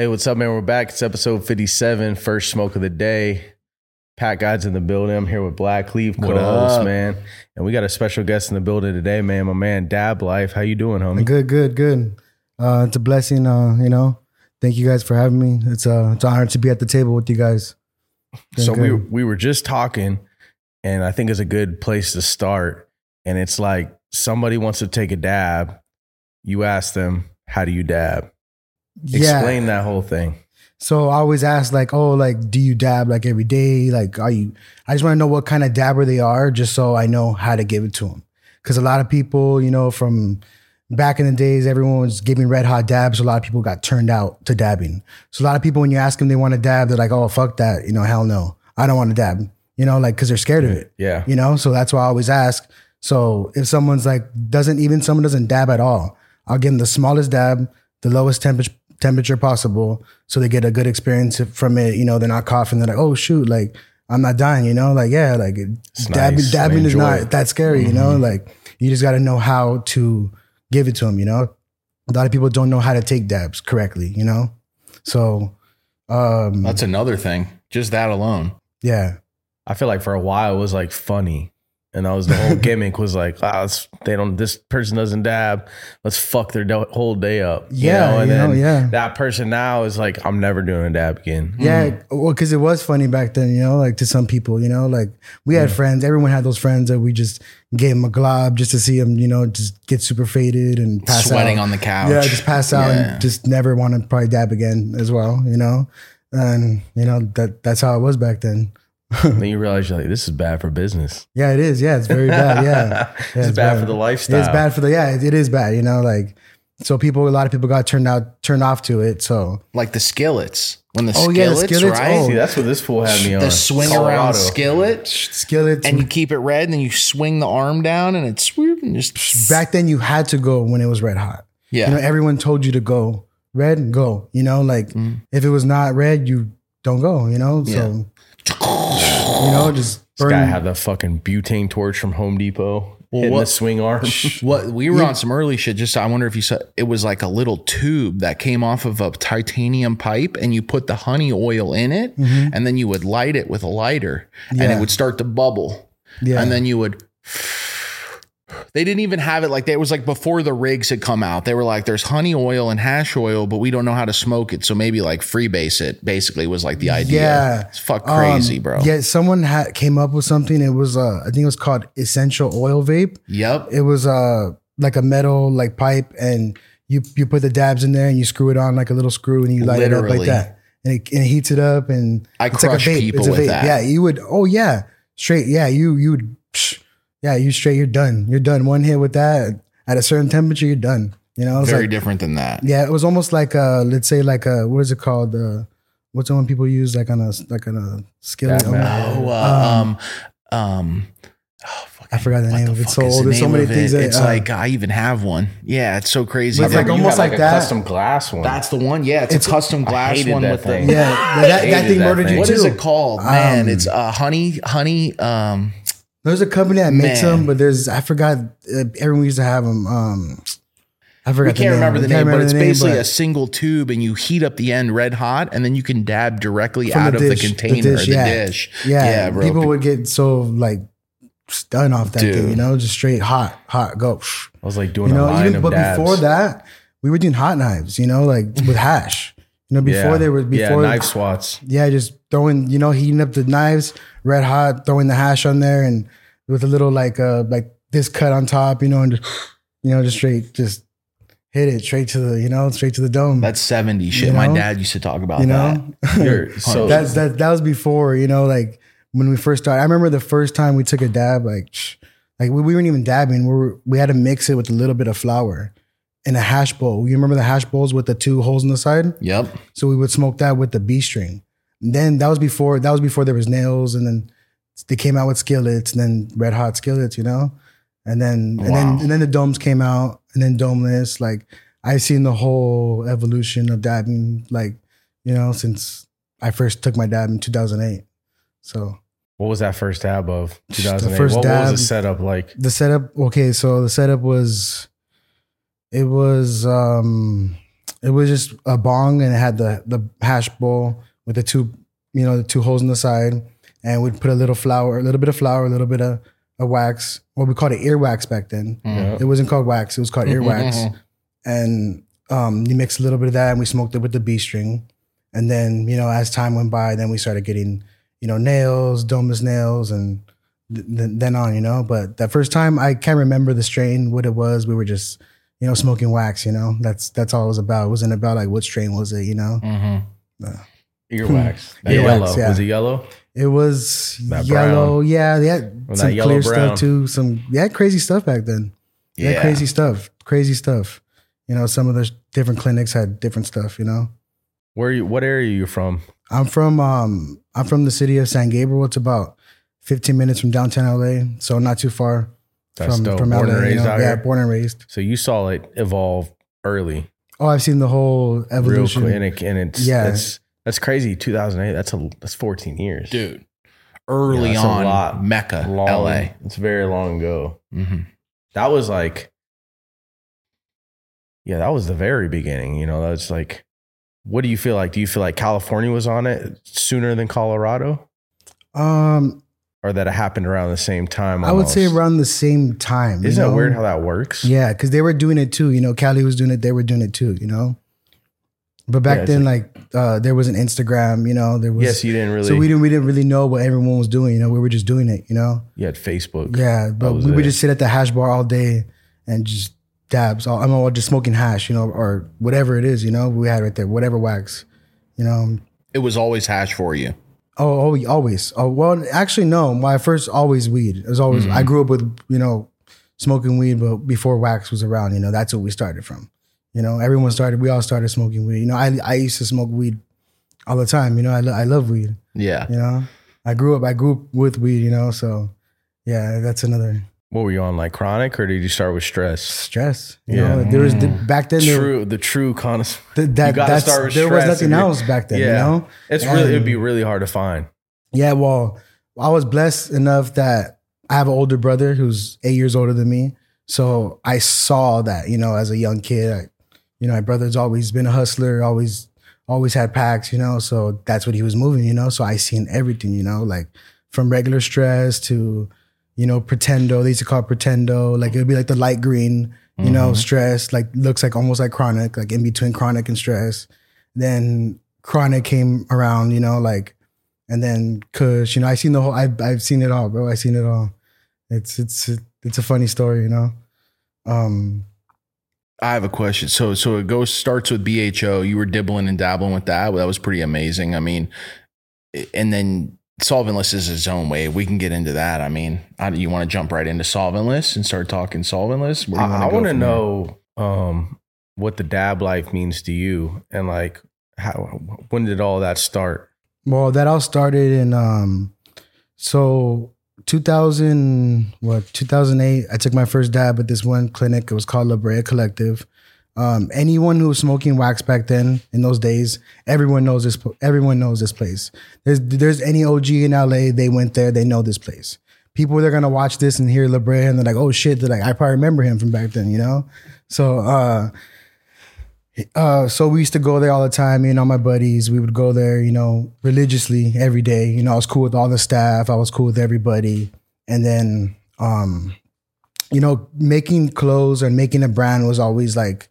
Hey, what's up, man? We're back. It's episode 57, first smoke of the day. Pat Guides in the building. I'm here with Black What co-host, man. And we got a special guest in the building today, man. My man, Dab Life. How you doing, homie? Good, good, good. Uh, it's a blessing. Uh, you know, thank you guys for having me. It's uh, it's an honor to be at the table with you guys. Been So we we were just talking, and I think it's a good place to start. And it's like somebody wants to take a dab. You ask them, "How do you dab?" Explain that whole thing. So I always ask like, oh, like, do you dab like every day? Like, are you? I just want to know what kind of dabber they are, just so I know how to give it to them. Because a lot of people, you know, from back in the days, everyone was giving red hot dabs. A lot of people got turned out to dabbing. So a lot of people, when you ask them they want to dab, they're like, oh, fuck that. You know, hell no, I don't want to dab. You know, like because they're scared of it. Yeah. you know so that's why i always ask so if someone's like doesn't even someone doesn't dab at all i'll give them the smallest dab the lowest temperature temperature possible so they get a good experience from it you know they're not coughing they're like oh shoot like i'm not dying you know like yeah like dabbing nice. Dabbing is not. Mm-hmm. that scary you know like you just got to know how to give it to them you know a lot of people don't know how to take dabs correctly you know so um That's another thing. Just that alone. yeah I feel like for a while it was like funny. And that was the whole gimmick was like, ah, it's- they don't, this person doesn't dab. Let's fuck their do- whole day up. you Yeah, know? And you know, then yeah. that person now is like, I'm never doing a dab again. Yeah, well, because it was funny back then, you know, like to some people, you know, like we had friends, everyone had those friends that we just gave them a glob just to see them, you know, just get super faded and pass Sweating out. on the couch. Yeah, just pass out Yeah. and just never want to probably dab again as well, you know, and you know that that's how it was back then. Then you realize you're like, this is bad for business. Yeah, it is. Yeah, it's very bad. Yeah, Yeah, it's, bad, for the lifestyle. It's bad for the yeah. It, it is bad. You know, like so people. A lot of people got turned out, turned off to it. So Like the skillets. When the Oh, yeah, the skillets, skillets, right? oh. See, that's what this fool had me on. the swing Colorado. around skillet. skillets. And you keep it red, and then you swing the arm down, and it's swoop and just back then you had to go when it was red hot. yeah. You know, everyone told you to go red, go. You know, like Mm-hmm. if it was not red, you don't go. You know, so you know, just This guy had the fucking butane torch from Home Depot hitting what- the swing arm. What we were on some early shit. Just I wonder if you saw it was like a little tube that came off of a titanium pipe, and you put the honey oil in it, and then you would light it with a lighter, and it Mm-hmm. Would start to bubble, yeah, and then you would. They didn't even have it like that. It was like before the rigs had come out. They were like, "There's honey oil and hash oil, but we don't know how to smoke it. So maybe like freebase it." Basically, was like the idea. Yeah. it's fuck crazy, Um, bro. Yeah, someone had came up with something. It was uh, I think it was called essential oil vape. Yep. It was uh like a metal like pipe, and you you put the dabs in there and you screw it on like a little screw, and you light it up like that, and it, and it heats it up, and I it's like a vape. people it's a with that. Yeah, you would. Oh yeah, straight. Yeah, you you would. psh, yeah, you straight. You're done. You're done. One hit with that at a certain temperature, you're done. You know, it's Very like different than that. yeah, it was almost like uh let's say like a what is it called? Uh, what's the one people use like on a like on a skillet? That man. Oh, uh, um, um, oh, fuck, I forgot the what name of it. So old. the There's so name many of things it? that, it's uh, like I even have one. Yeah, it's so crazy. It's like You almost had, like that. custom glass one. That's the one. Yeah, it's, a custom I glass one with thing. the. Yeah, that, that, thing that murdered thing. you What too. is it called, man? Um, it's uh, honey, honey. Um, There's a company that makes Man. them, but there's I forgot. Uh, everyone used to have them. Um, I forgot. we can't remember the name, but it's basically but a single tube, and you heat up the end red hot, and then you can dab directly out the of the dish, the container, dish, the yeah. dish. yeah, bro. people would get so like stunned off that thing, you know, just straight hot, hot, go. I was like doing You a know, even but dabs. before that, we were doing hot knives, you know, like with hash. You know, before yeah. they were before yeah, knife swats. Yeah, just throwing, you know, heating up the knives, red hot, throwing the hash on there, and with a little like uh like this cut on top, you know, and just you know, just straight, just hit it straight to the, you know, straight to the dome. That's 70 shit. You My dad used to talk about you that. know, You're, so that's that that was before, you know, like when we first started. I remember the first time we took a dab, like sh- like we, we weren't even dabbing. We were we had to mix it with a little bit of flour in a hash bowl. You remember the hash bowls with the two holes in the side? Yep. So we would smoke that with the B string. And then that was before that was before there was nails, and then they came out with skillets, and then red hot skillets, you know, and then and then and then the domes came out, and then domeless. Like I've seen the whole evolution of dabbing, like you know, since I first took my dab in 2008. So what was that first dab of? The 2008. first what, what was the setup like? the setup, okay, so the setup was, it was, um, It was just a bong and it had the the hash bowl with the two, you know, the two holes in the side, and we'd put a little flour, a little bit of flour, a little bit of, of wax. What we called it earwax back then. It wasn't called wax; it was called earwax. and um, you mix a little bit of that, and we smoked it with the B string. And then, you know, as time went by, then we started getting, you know, nails, domeless nails, and th- th- then on, you know. But that first time, I can't remember the strain, what it was. We were just, you know, smoking wax. You know, that's that's all it was about. It wasn't about like what strain was it. You know, Mm-hmm. Earwax. Earwax, yellow. yeah. Was it yellow? It was yellow. Yeah, they had some clear brown. stuff too. Some they had crazy stuff back then. They Yeah. crazy stuff. Crazy stuff. You know, some of the different clinics had different stuff. You know. Where you? What area are you from? I'm from um I'm from the city of San Gabriel. It's about 15 minutes from downtown LA, so not too far That's from dope. from Born LA. and you raised know? out yeah, here. born and raised. So you saw it evolve early, Oh, I've seen the whole real evolution. and, it, and it's Yeah. that's that's crazy. 2008. That's a that's 14 years. Dude. Early Yeah, that's a on, lot. Mecca, long, LA. It's very long ago. hmm That was like, yeah, that was the very beginning. You know, that's like, what do you feel like? Do you feel like California was on it sooner than Colorado, Um, or that it happened around the same time? I would say around the same time. Isn't know? it weird how that works? Yeah, because they were doing it too. You know, Cali was doing it. They were doing it too. You know. But back Yeah, then, like, uh, there was an Instagram. You know, there was. Yes, you didn't really. so we didn't we didn't really know what everyone was doing. You know, we were just doing it. You know. you had Facebook. Yeah, but we would just sit at the hash bar all day and just dabs. All, I'm all just smoking hash, you know, or whatever it is, you know, we had right there, whatever wax, you know. It was always hash for you. Oh, oh always. Oh, well, actually, no. My first always weed. It was always. I grew up with you know smoking weed, but before wax was around, you know, that's what we started from. You know, everyone started. We all started smoking weed. You know, I I used to smoke weed all the time. You know, I lo- I love weed. Yeah. You know, I grew up. I grew up with weed. You know, so yeah, that's another. What were you on, like chronic, or did you start with stress? stress. You Yeah. know, there was the, mm. back then. There, True, the true con. th- that you gotta that's, start with there was nothing else back then. Yeah. You know, It's really it'd be really hard to find. yeah. Well, I was blessed enough that I have an older brother who's eight years older than me, so I saw that. You know, as a young kid, I, you know, my brother's always been a hustler, always always had packs. You know, so that's what he was moving. You know, so I seen everything. You know, like from regular stress to you know, pretendo. They used to call it pretendo. Like it would be like the light green, you know, stress. Like looks like almost like chronic, like in between chronic and stress. Then chronic came around, you know, like, and then Kush. You know, I seen the whole. I've I've seen it all, bro. I seen it all. It's it's it's a funny story, you know. Um, I have a question. So so it goes starts with BHO. You were dibbling and dabbling with that. That was pretty amazing. I mean, and then solventless is its own way. We can get into that. I mean, I, you want to jump right into solventless and start talking solventless? Where do you I, wanna I want to know um, what the dab life means to you, and like how when did all that start? well, that all started in um, so 2000 what 2008. I took my first dab at this one clinic. It was called La Brea Collective. Um, anyone who was smoking wax back then in those days, everyone knows this. Everyone knows this place. There's there's any OG in LA, they went there, they know this place. People they're gonna watch this and hear La Brea and they're like, oh shit, they're like, I probably remember him from back then, you know. So uh, uh, so we used to go there all the time. Me and all my buddies, we would go there, you know, religiously every day. You know, I was cool with all the staff. I was cool with everybody. And then, um, you know, making clothes and making a brand was always like,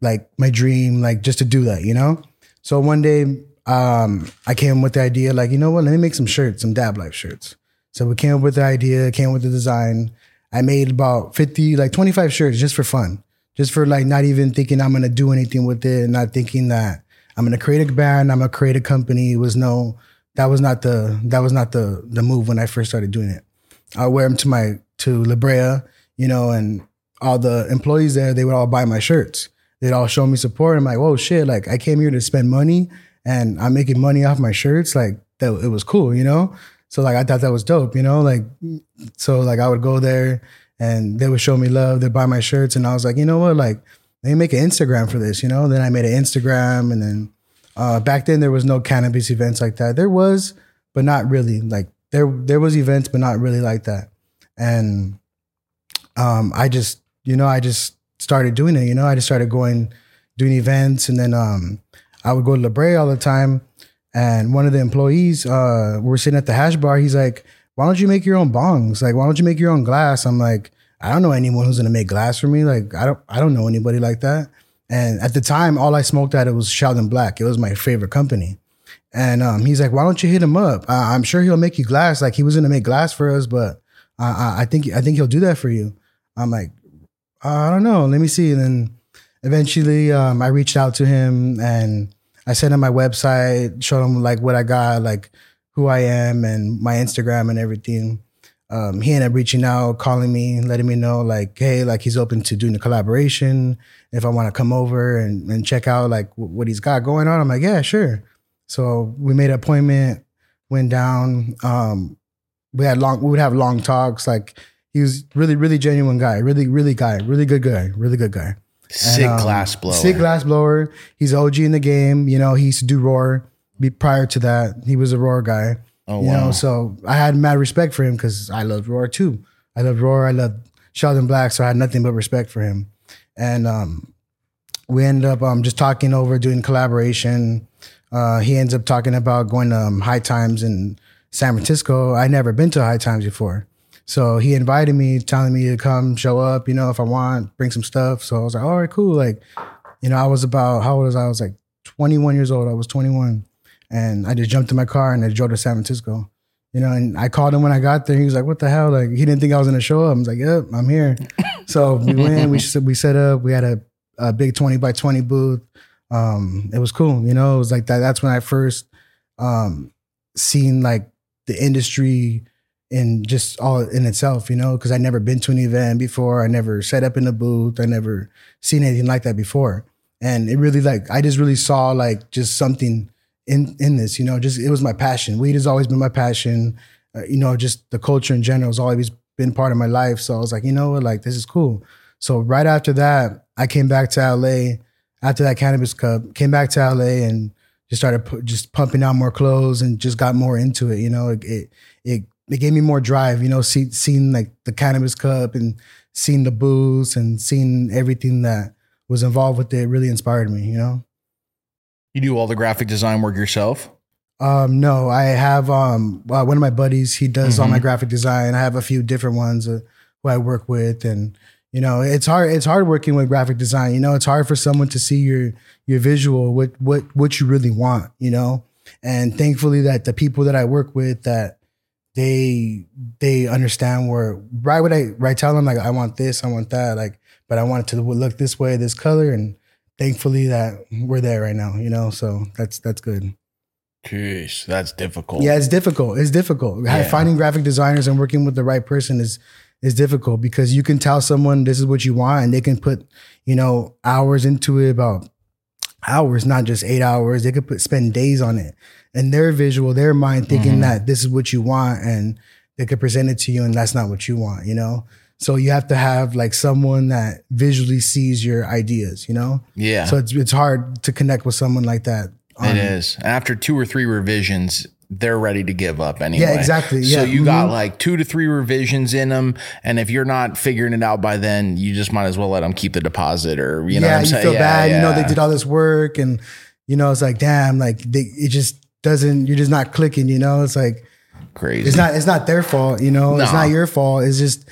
like my dream, like just to do that, you know. So one day, um, I came with the idea, like, you know what? Let me make some shirts, some Dab Life shirts. So we came up with the idea, came up with the design. I made about fifty, like twenty five shirts just for fun just for like not even thinking I'm gonna do anything with it, not thinking that I'm gonna create a band, I'm gonna create a company. It was no, that was not the that was not the the move when I first started doing it. I wear them to my to La Brea, you know, and all the employees there, they would all buy my shirts. They'd all show me support. I'm like, whoa, shit! Like I came here to spend money, and I'm making money off my shirts. Like that, it was cool, you know. So like I thought that was dope, you know. Like so like I would go there and they would show me love. They'd buy my shirts, and I was like, you know what, like me make an Instagram for this, you know. Then I made an Instagram, and then uh, back then there was no cannabis events like that. There was, but not really. Like there there was events, but not really like that. And um, I just you know I just started doing it. You know, I just started going doing events, and then um, I would go to La Brea all the time. And one of the employees, uh, we were sitting at the hash bar. He's like, "Why don't you make your own bongs? Like, why don't you make your own glass?" I'm like, "I don't know anyone who's gonna make glass for me. Like, I don't, I don't know anybody like that." And at the time, all I smoked at it was Sheldon Black. It was my favorite company. And um, he's like, "Why don't you hit him up? I'm sure he'll make you glass. Like he was gonna make glass for us, but uh, I think I think he'll do that for you." I'm like, I don't know. Let me see. And then eventually, um, I reached out to him and I sent him my website, showed him like what I got, like who I am, and my Instagram and everything. Um, he ended up reaching out, calling me, letting me know like, hey, like he's open to doing a collaboration. If I want to come over and, and check out like w- what he's got going on, I'm like, yeah, sure. So we made an appointment, went down. Um, we had long, we would have long talks. Like he was really, really genuine guy, really, really guy, really good guy, really good guy. Sick um, glass blower. Sick glass blower. He's OG in the game. You know, he used to do ROOR. Be prior to that, he was a ROOR guy. Oh you wow. know, so I had mad respect for him because I loved ROOR too. I loved ROOR. I loved Sheldon Black, so I had nothing but respect for him. And um, we ended up um, just talking over doing collaboration. Uh, he ends up talking about going to um, High Times in San Francisco. I'd never been to High Times before. So he invited me, telling me to come show up, you know, if I want, bring some stuff. So I was like, all right, cool. Like, you know, I was about, how old was I? I was like 21 years old. I was 21. And I just jumped in my car and I drove to San Francisco. You know, and I called him when I got there. He was like, "What the hell?" Like he didn't think I was gonna show up. I was like, "Yep, I'm here." so we went. We we set up. We had a, a big twenty by twenty booth. Um, it was cool. You know, it was like that. That's when I first um, seen like the industry in just all in itself, you know, because I'd never been to an event before. I never set up in a booth. I never seen anything like that before. And it really like I just really saw like just something in in this, you know, just it was my passion. Weed has always been my passion. Uh, you know, just the culture in general has always been part of my life. So I was like, you know what, like this is cool. So right after that, I came back to LA after that cannabis cup, came back to LA and just started pu- just pumping out more clothes and just got more into it. You know, it, it, it it gave me more drive, you know, see, seeing like the cannabis cup and seeing the booths and seeing everything that was involved with it really inspired me, you know. You do all the graphic design work yourself? Um, no, I have um uh, one of my buddies. He does mm-hmm. all my mm-hmm. graphic design. I have a few different ones uh, who I work with, and you know, it's hard. It's hard working with graphic design. You know, it's hard for someone to see your your visual, what what what you really want. You know, and thankfully that the people that I work with that they they understand where right when I right tell them like I want this, I want that, like, but I want it to look this way, this color, and thankfully that we're there right now, you know. So that's that's good. Jeez, that's difficult. Yeah, it's difficult. It's difficult. Yeah. Finding graphic designers and working with the right person is is difficult because you can tell someone this is what you want and they can put, you know, hours into it about hours, not just eight hours. They could put spend days on it and their visual, their mind thinking mm-hmm. that this is what you want and they could present it to you and that's not what you want, you know? So you have to have like someone that visually sees your ideas, you know? Yeah. So it's it's hard to connect with someone like that. It is. And after two or three revisions, they're ready to give up anyway. Yeah, exactly. So yeah. you mm-hmm. got like two to three revisions in them, and if you're not figuring it out by then, you just might as well let them keep the deposit, or you know, yeah, you saying? feel yeah, bad. Yeah. You know, they did all this work, and you know, it's like, damn, like they, it just doesn't you're just not clicking, you know? It's like crazy. It's not it's not their fault, you know? It's not your fault. It's just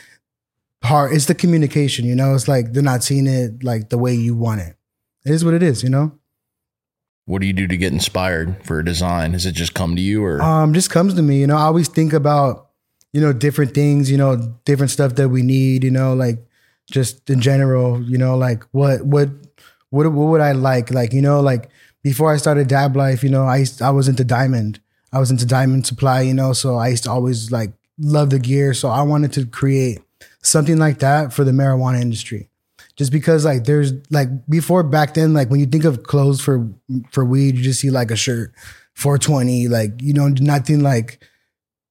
hard. It's the communication, you know? It's like they're not seeing it like the way you want it. It is what it is, you know? What do you do to get inspired for a design? Does it just come to you or um just comes to me, you know? I always think about, you know, different things, you know, different stuff that we need, you know, like just in general, you know, like what what what what would I like? Like, you know, like before I started Dab Life, you know, I used, I was into diamond. I was into diamond supply, you know, so I used to always like love the gear. So I wanted to create something like that for the marijuana industry. Just because like there's like before back then, like when you think of clothes for for weed, you just see like a shirt, 420, like, you know, nothing like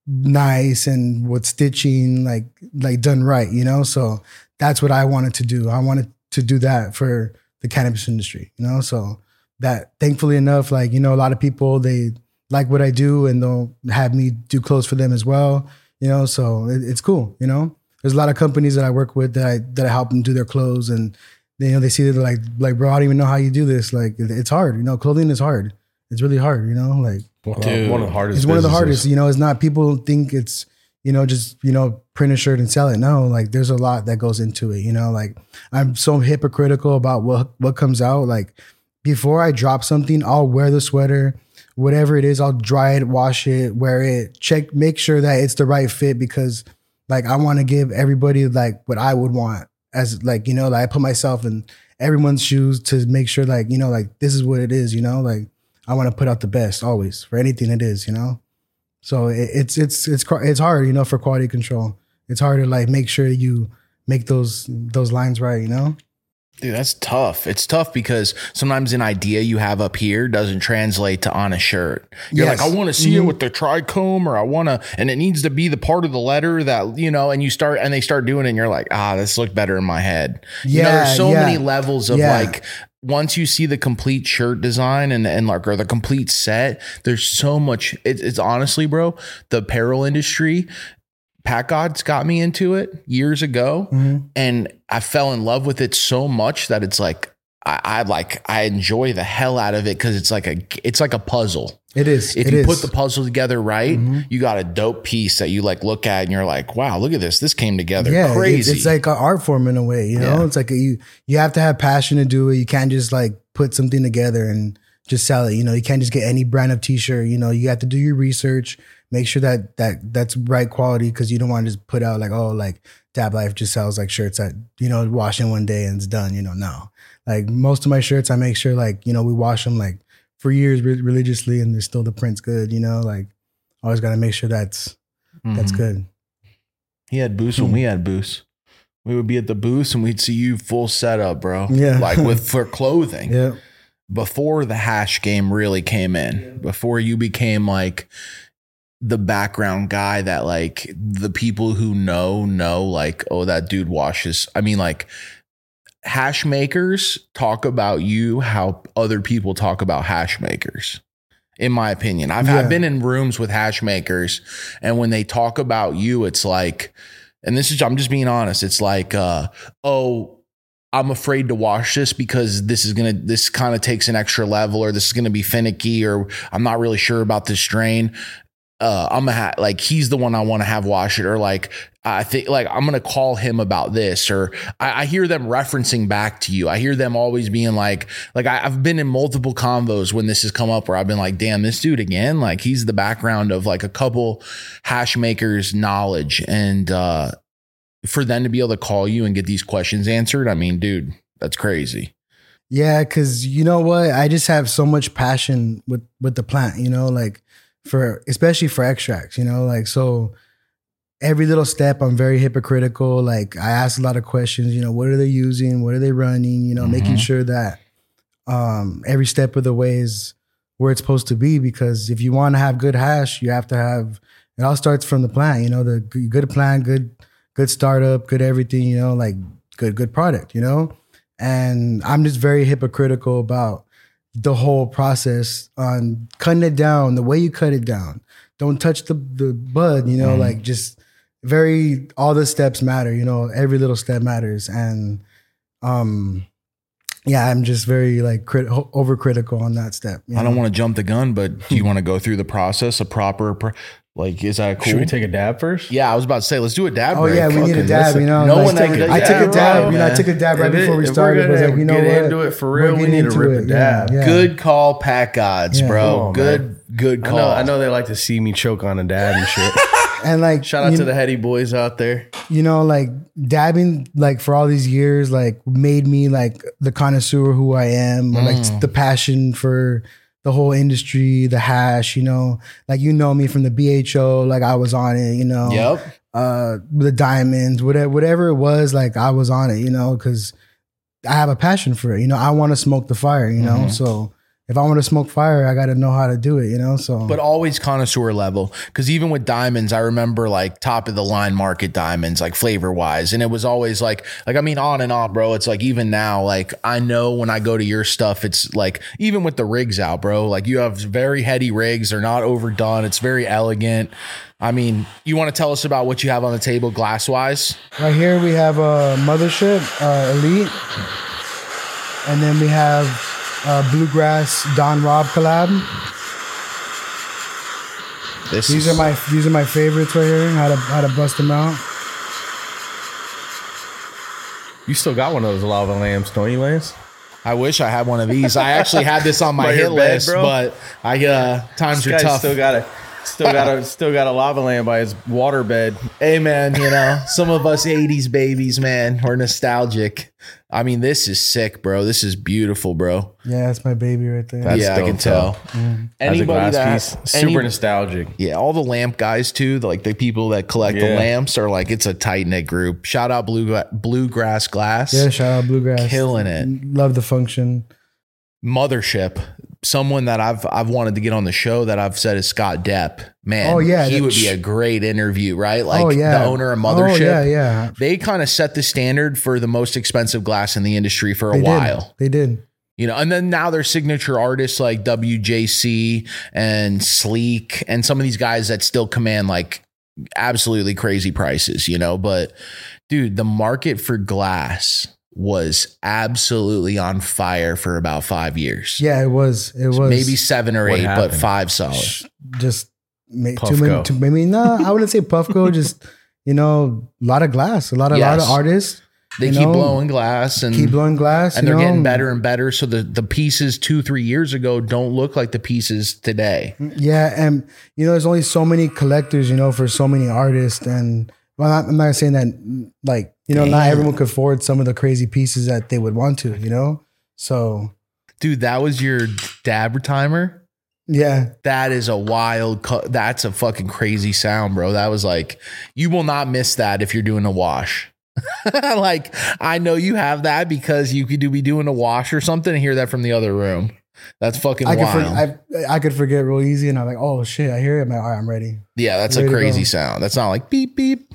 nice and with stitching like like done right, you know? So that's what I wanted to do. I wanted to do that for the cannabis industry, you know? So that thankfully enough, like, you know, a lot of people, they like what I do and they'll have me do clothes for them as well, you know, so it, it's cool, you know. There's a lot of companies that I work with that I, that I help them do their clothes and they, you know, they see that they're like, like, bro, I don't even know how you do this. Like, it's hard. You know, clothing is hard. It's really hard. You know, like One, of- Dude. one of the hardest. it's one of the businesses. hardest. You know, it's not people think it's you know just you know print a shirt and sell it. No, like there's a lot that goes into it. You know, like I'm so hypocritical about what what comes out. Like before I drop something, I'll wear the sweater, whatever it is. I'll dry it, wash it, wear it, check, make sure that it's the right fit because like I want to give everybody like what I would want as like you know like I put myself in everyone's shoes to make sure like you know like this is what it is. You know like. I want to put out the best always for anything it is, you know. So it, it's it's it's it's hard, you know, for quality control. It's hard to like make sure you make those those lines right, you know. Dude, that's tough. It's tough because sometimes an idea you have up here doesn't translate to on a shirt. You're Yes. like, I want to see it with the trichome, or I want to, and it needs to be the part of the letter that you know. And you start, and they start doing it, and you're like, ah, this looked better in my head. you know, Yeah, there's so yeah. many levels of Yeah. like. Once you see the complete shirt design and and like or the complete set, there's so much. It, it's honestly, bro, the apparel industry. Pat God's got me into it years ago, Mm-hmm. and I fell in love with it so much that it's like I, I like I enjoy the hell out of it because it's like a it's like a puzzle. It is. If it you is. put the puzzle together right, Mhm. you got a dope piece that you like look at and you're like, wow, look at this. This came together yeah, it's- It's, like an art form in a way, you know. Yeah. It's like a, you you have to have passion to do it. You can't just like put something together and just sell it. You know, you can't just get any brand of t-shirt. You know, you have to do your research, make sure that that that's right quality because you don't want to just put out like oh like Dab Life just sells like shirts that you know wash in one day and it's done. You know, no. Like most of my shirts, I make sure like you know we wash them like for years re- religiously and they're still the print's good. You know, like always got to make sure that's that's Mhm. good. He had booths when we had booths. We would be at the booths and we'd see you full setup, bro. Yeah. Like with for clothing. Yeah. before the hash game really came in, before you became like the background guy that like the people who know know like oh that dude washes. I mean like hash makers talk about you how other people talk about hash makers. In my opinion, I've, Yeah. I've been in rooms with hash makers, and when they talk about you, it's like, and this is I'm just being honest. It's like, uh, oh, I'm afraid to wash this because this is gonna this kind of takes an extra level or this is gonna be finicky or I'm not really sure about this strain. Uh, I'm gonna ha- like he's the one I want to have wash it or like I think like I'm gonna call him about this or I, I hear them referencing back to you. I hear them always being like like I, I've been in multiple convos when this has come up where I've been like, damn, this dude again. Like he's the background of like a couple hash makers knowledge and uh for them to be able to call you and get these questions answered, I mean, dude, that's crazy. Yeah, because you know what? I just have so much passion with with the plant, you know, like for especially for extracts, you know, like so every little step I'm very hypocritical. Like I ask a lot of questions, you know, what are they using? What are they running? You know, making Mhm. sure that um every step of the way is where it's supposed to be because if you want to have good hash, you have to have it all starts from the plant, you know, the good plan, good good startup, good everything, you know, like good good product, you know? And I'm just very hypocritical about the whole process on cutting it down, the way you cut it down. Don't touch the the bud, you know, Mhm. like just very all the steps matter, you know, every little step matters. And um yeah, I'm just very like crit- overcritical on that step. I don't want to jump the gun, but do you want to go through the process, a proper, pr- like, is that cool? Should we take a dab first? yeah, I was about to say, let's do a dab Oh break. yeah, we need a dab. listen. You know, No like, one ever does I took a dab. bro, you know, I took a dab right If it- before we if we're started. I was gonna like, you know get what? into it for real, we need to into rip a it. dab. Yeah, yeah. Good call, Pack Gods, Yeah. bro. Come on, good, good I call. know, I know they like to see me choke on a dab and shit. And like, Shout out you, to the heady boys out there. you know, like dabbing, like for all these years, like made me like the connoisseur who I am, or, Mm. like the passion for the whole industry, the hash. You know, like you know me from the BHO, like I was on it. You know, Yep. uh the diamonds whatever whatever it was like i was on it you know because i have a passion for it you know i want to smoke the fire you know Mhm. so if i want to smoke fire i got to know how to do it you know so But always connoisseur level. Because even with diamonds, I remember like top of the line market diamonds, like flavor wise. And it was always like, like, I mean, on and on, bro. It's like even now, like, I know when I go to your stuff, it's like, even with the rigs out, bro, like you have very heady rigs. They're not overdone. It's very elegant. I mean, you want to tell us about what you have on the table glass wise? right here we have a mothership uh elite and then we have uh, bluegrass Don Rob collab. This These is, are my these are my favorites right here. How to how to bust them out. You still got one of those lava lamps, don't you, Lance? I wish I had one of these. I actually had this on my By hit bed, list, bro? but I uh times are This guy's tough. Still got a still got a still got a lava lamp by his water bed. Hey man, you know, some of us 80s babies, man, we're nostalgic. I mean, this is sick, bro. This is beautiful, bro. Yeah, that's my baby right there. That's yeah, I dope, can tell. though. As a that- piece, super any- nostalgic. yeah, all the lamp guys too, the- like the people that collect the lamps are like it's a tight knit group. Shout out Blue Bluegrass Glass. yeah, shout out bluegrass. Killing it. Love the function. Mothership. Someone that I've I've wanted to get on the show that I've said is Scott Depp. Man, Oh, yeah, he would be a great interview, right? Oh, like oh yeah, the owner of oh, Mothership. Oh yeah, yeah. They kind of set the standard for the most expensive glass in the industry for a They while. did. They did. You know, and then now their signature artists like WJC and Sleek and some of these guys that still command like absolutely crazy prices, you know. But dude, the market for glass was absolutely on fire for about five years. Yeah, it was. It was Maybe seven or What eight, but five solid. just ma- too many. Too, maybe no, I wouldn't say Puffco. just you know, a lot of glass, a lot of lot of artists They You keep know, blowing glass and keep blowing glass, and they're know? getting better and better. So the, the pieces two, three years ago don't look like the pieces today. Mm, yeah, and you know, there's only so many collectors, you know, for so many artists, and well, I'm not saying that like you know, not everyone could afford some of the crazy pieces that they would want to, you know. So Dude, that was your dab timer. yeah, That is a wild. cu- That's a fucking crazy sound, bro. That was like, you will not miss that if you're doing a wash. like, I know you have that because you could do be doing a wash or something and hear that from the other room. That's fucking I could wild. for, I I could forget real easy, and I'm like, oh shit, I hear it. I'm like, all right, I'm ready. yeah, that's a crazy sound. That's not like beep beep.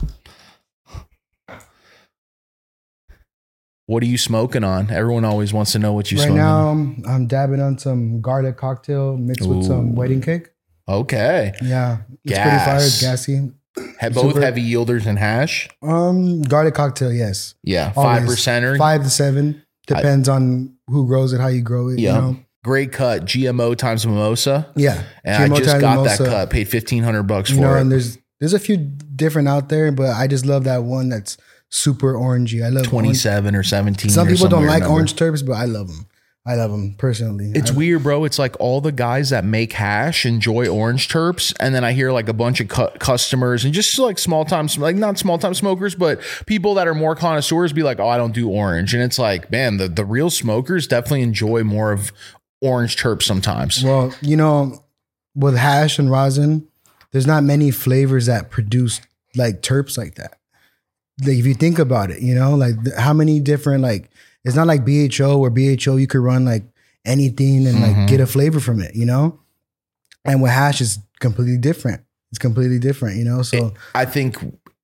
What are you smoking on? Everyone always wants to know what you right smoking. now, I'm, I'm dabbing on some garlic cocktail mixed with some wedding cake. Okay, Yeah, it's pretty fire. It's Gas. gassy. have both Super- heavy yielders and hash. Um, garlic cocktail, yes, Yeah, five percenter. five to seven depends on who grows it, how you grow it. Yeah. You know? Great cut, GMO times mimosa. Yeah, And I GMO just times got mimosa. that cut. Paid fifteen hundred bucks you for know, it. and there's there's a few different out there, but I just love that one that's super orangey. I love Twenty orange. or seventeen. Some or people don't like orange terps, but I love them. I love them personally. It's I- weird, bro. It's like all the guys that make hash enjoy orange terps, and then I hear like a bunch of cu- customers and just like small time, like not small time smokers, but people that are more connoisseurs be like, "Oh, I don't do orange," and it's like, man, the the real smokers definitely enjoy more of orange terps sometimes. Well, you know, with hash and rosin, there's not many flavors that produce like terps like that. Like if you think about it, you know, like th- how many different like it's not like BHO or BHO you could run like anything and like Mhm. get a flavor from it, you know? And with hash is completely different. It's completely different, you know? So I think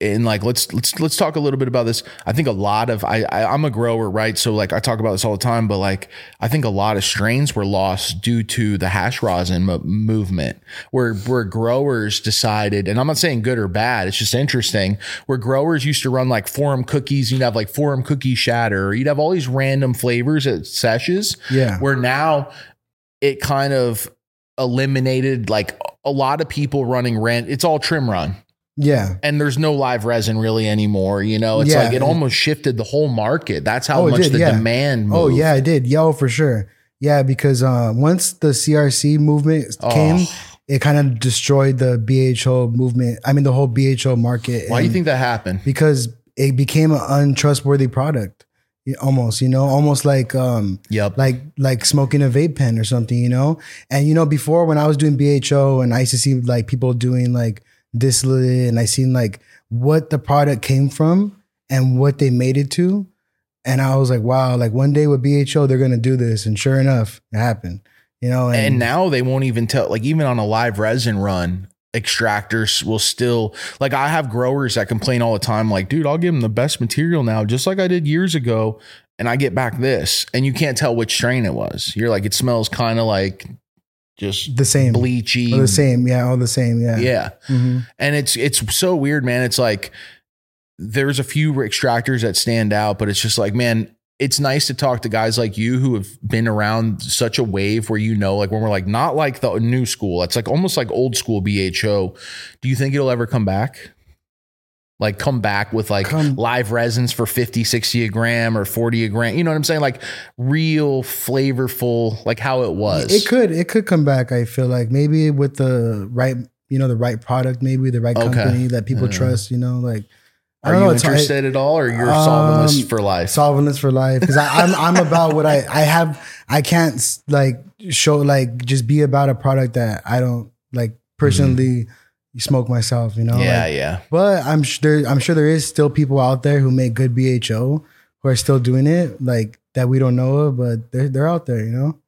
and like let's let's let's talk a little bit about this. I think a lot of I, I I'm a grower, right? So like I talk about this all the time, but like I think a lot of strains were lost due to the hash rosin mo- movement, where where growers decided, and I'm not saying good or bad, it's just interesting. Where growers used to run like forum cookies, you'd have like forum cookie shatter, or you'd have all these random flavors at sessions yeah. where now it kind of eliminated like a lot of people running rent. It's all trim run Yeah. and there's no live resin really anymore. You know, it's Yeah. like it almost shifted the whole market. That's how Oh, much did, the yeah. demand. Moved. Oh yeah, I did. Yeah, oh, for sure. Yeah, because uh, once the CRC movement Oh. came, it kind of destroyed the BHO movement. I mean, the whole BHO market. Why do you think that happened? Because it became an untrustworthy product, almost. You know, almost like um, Yep. like like smoking a vape pen or something. You know, and you know, before when I was doing BHO and I used to see like people doing like distillate, and I seen like what the product came from and what they made it to. And I was like, wow, like one day with BHO, they're gonna do this. And sure enough, it happened. You know, and, and now they won't even tell. Like even on a live resin run, extractors will still like. I have growers that complain all the time. Like, dude, I'll give them the best material now, just like I did years ago, and I get back this, and you can't tell which strain it was. You're like, it smells kind of like just the same. bleachy. The same. Yeah, all the same. Yeah. Yeah. Mhm. and it's it's so weird man it's like there's a few extractors that stand out but it's just like man it's nice to talk to guys like you who have been around such a wave where you know, like when we're like not like the new school, it's like almost like old school BHO. Do you think it'll ever come back? Like come back with like Come- live resins for 50, 60 a gram or 40 a gram. You know what I'm saying? Like real flavorful, like how it was. It could it could come back. I feel like maybe with the right you know the right product, maybe the right Okay. company that people trust. You know, like I Are don't you know. Interested at all or you're solventless Um, for life? solventless for life because I'm I'm about what I I have. I can't like show like just be about a product that I don't like personally smoke myself. You know, yeah, Like, yeah. But I'm sure I'm sure there is still people out there who make good BHO who are still doing it like that we don't know of, but they're they're out there. You know,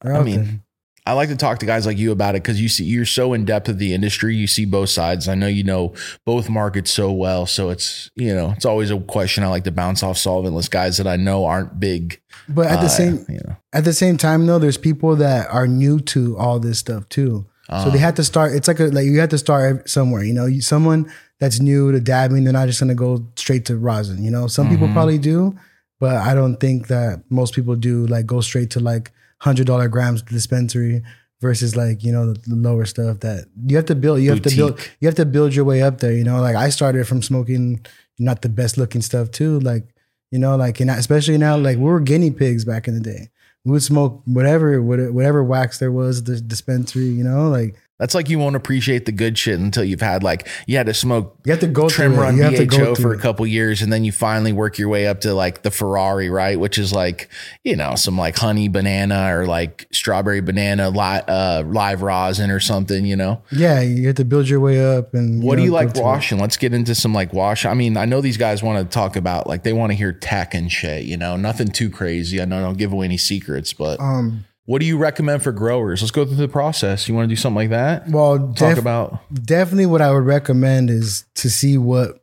they're I mean, there. I like to talk to guys like you about it because you see you're so in depth of the industry. You see both sides. I know you know both markets so well. So it's you know it's always a question I like to bounce off solventless guys that I know aren't big. But at the uh, same you know, at the same time though, there's people that are new to all this stuff too. So Uh, they have to start. It's like a, like you have to start somewhere. You know, you, someone that's new to dabbing, they're not just gonna go straight to rosin. You know, some people Mhm. probably do, but I don't think that most people do. Like go straight to like hundred dollar grams dispensary versus like you know the, the lower stuff that you have to build. You have to build. You have to build your way up there. You know, like I started from smoking not the best looking stuff too. Like you know, like and especially now, like we were guinea pigs back in the day. We would smoke whatever whatever wax there was the dispensary. You know, like that's like you won't appreciate the good shit until you've had like you had to smoke you have to go trim run You have to go BHO for a couple years, and then you finally work your way up to like the Ferrari, right? Which is like you know some like honey banana or like strawberry banana li- uh, live rosin or something. You know. Yeah, you have to build your way up. And What do you like to it. washing? Let's get into some like wash. I mean, I know these guys want to talk about like they want to hear tech and shit, you know, nothing too crazy. I know I don't give away any secrets, but Um, what do you recommend for growers? Let's go through the process. You want to do something like that? well, Talk def- about definitely what I would recommend is to see what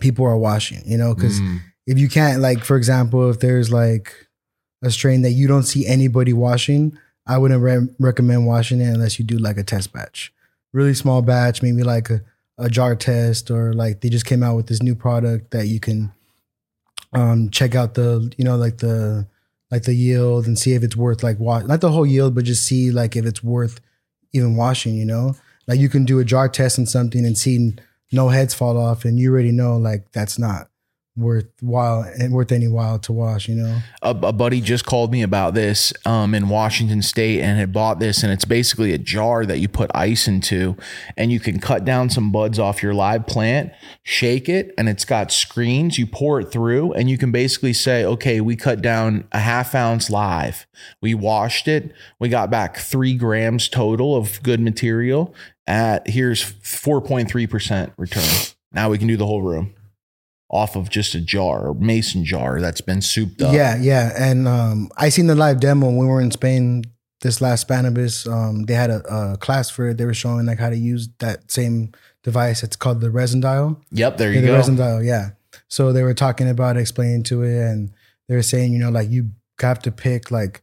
people are washing. You know, because Mm, if you can't, like, for example, if there's like a strain that you don't see anybody washing, I wouldn't re- recommend washing it unless you do like a test batch, really small batch, maybe like a, a jar test, or like they just came out with this new product that you can um check out the you know like the like the yield and see if it's worth like wash not the whole yield but just see like if it's worth even washing you know? Like you can do a jar test on something and see no heads fall off and you already know like that's not worthwhile and worth any while to wash you know a, a buddy just called me about this um, in Washington State and had bought this, and it's basically a jar that you put ice into, and you can cut down some buds off your live plant, shake it, and it's got screens. You pour it through, and you can basically say, okay, we cut down a half ounce live. We washed it. We got back three grams total of good material. At here's 4.3% return. Now we can do the whole room off of just a jar or mason jar that's been souped up. Yeah, yeah. And um, I seen the live demo when we were in Spain this last Spannabis. Um, they had a, a class for it. They were showing like how to use that same device. It's called the resin dial. Yep, there you the go. The resin dial, yeah. So they were talking about explaining to it, and they were saying, you know, like you have to pick like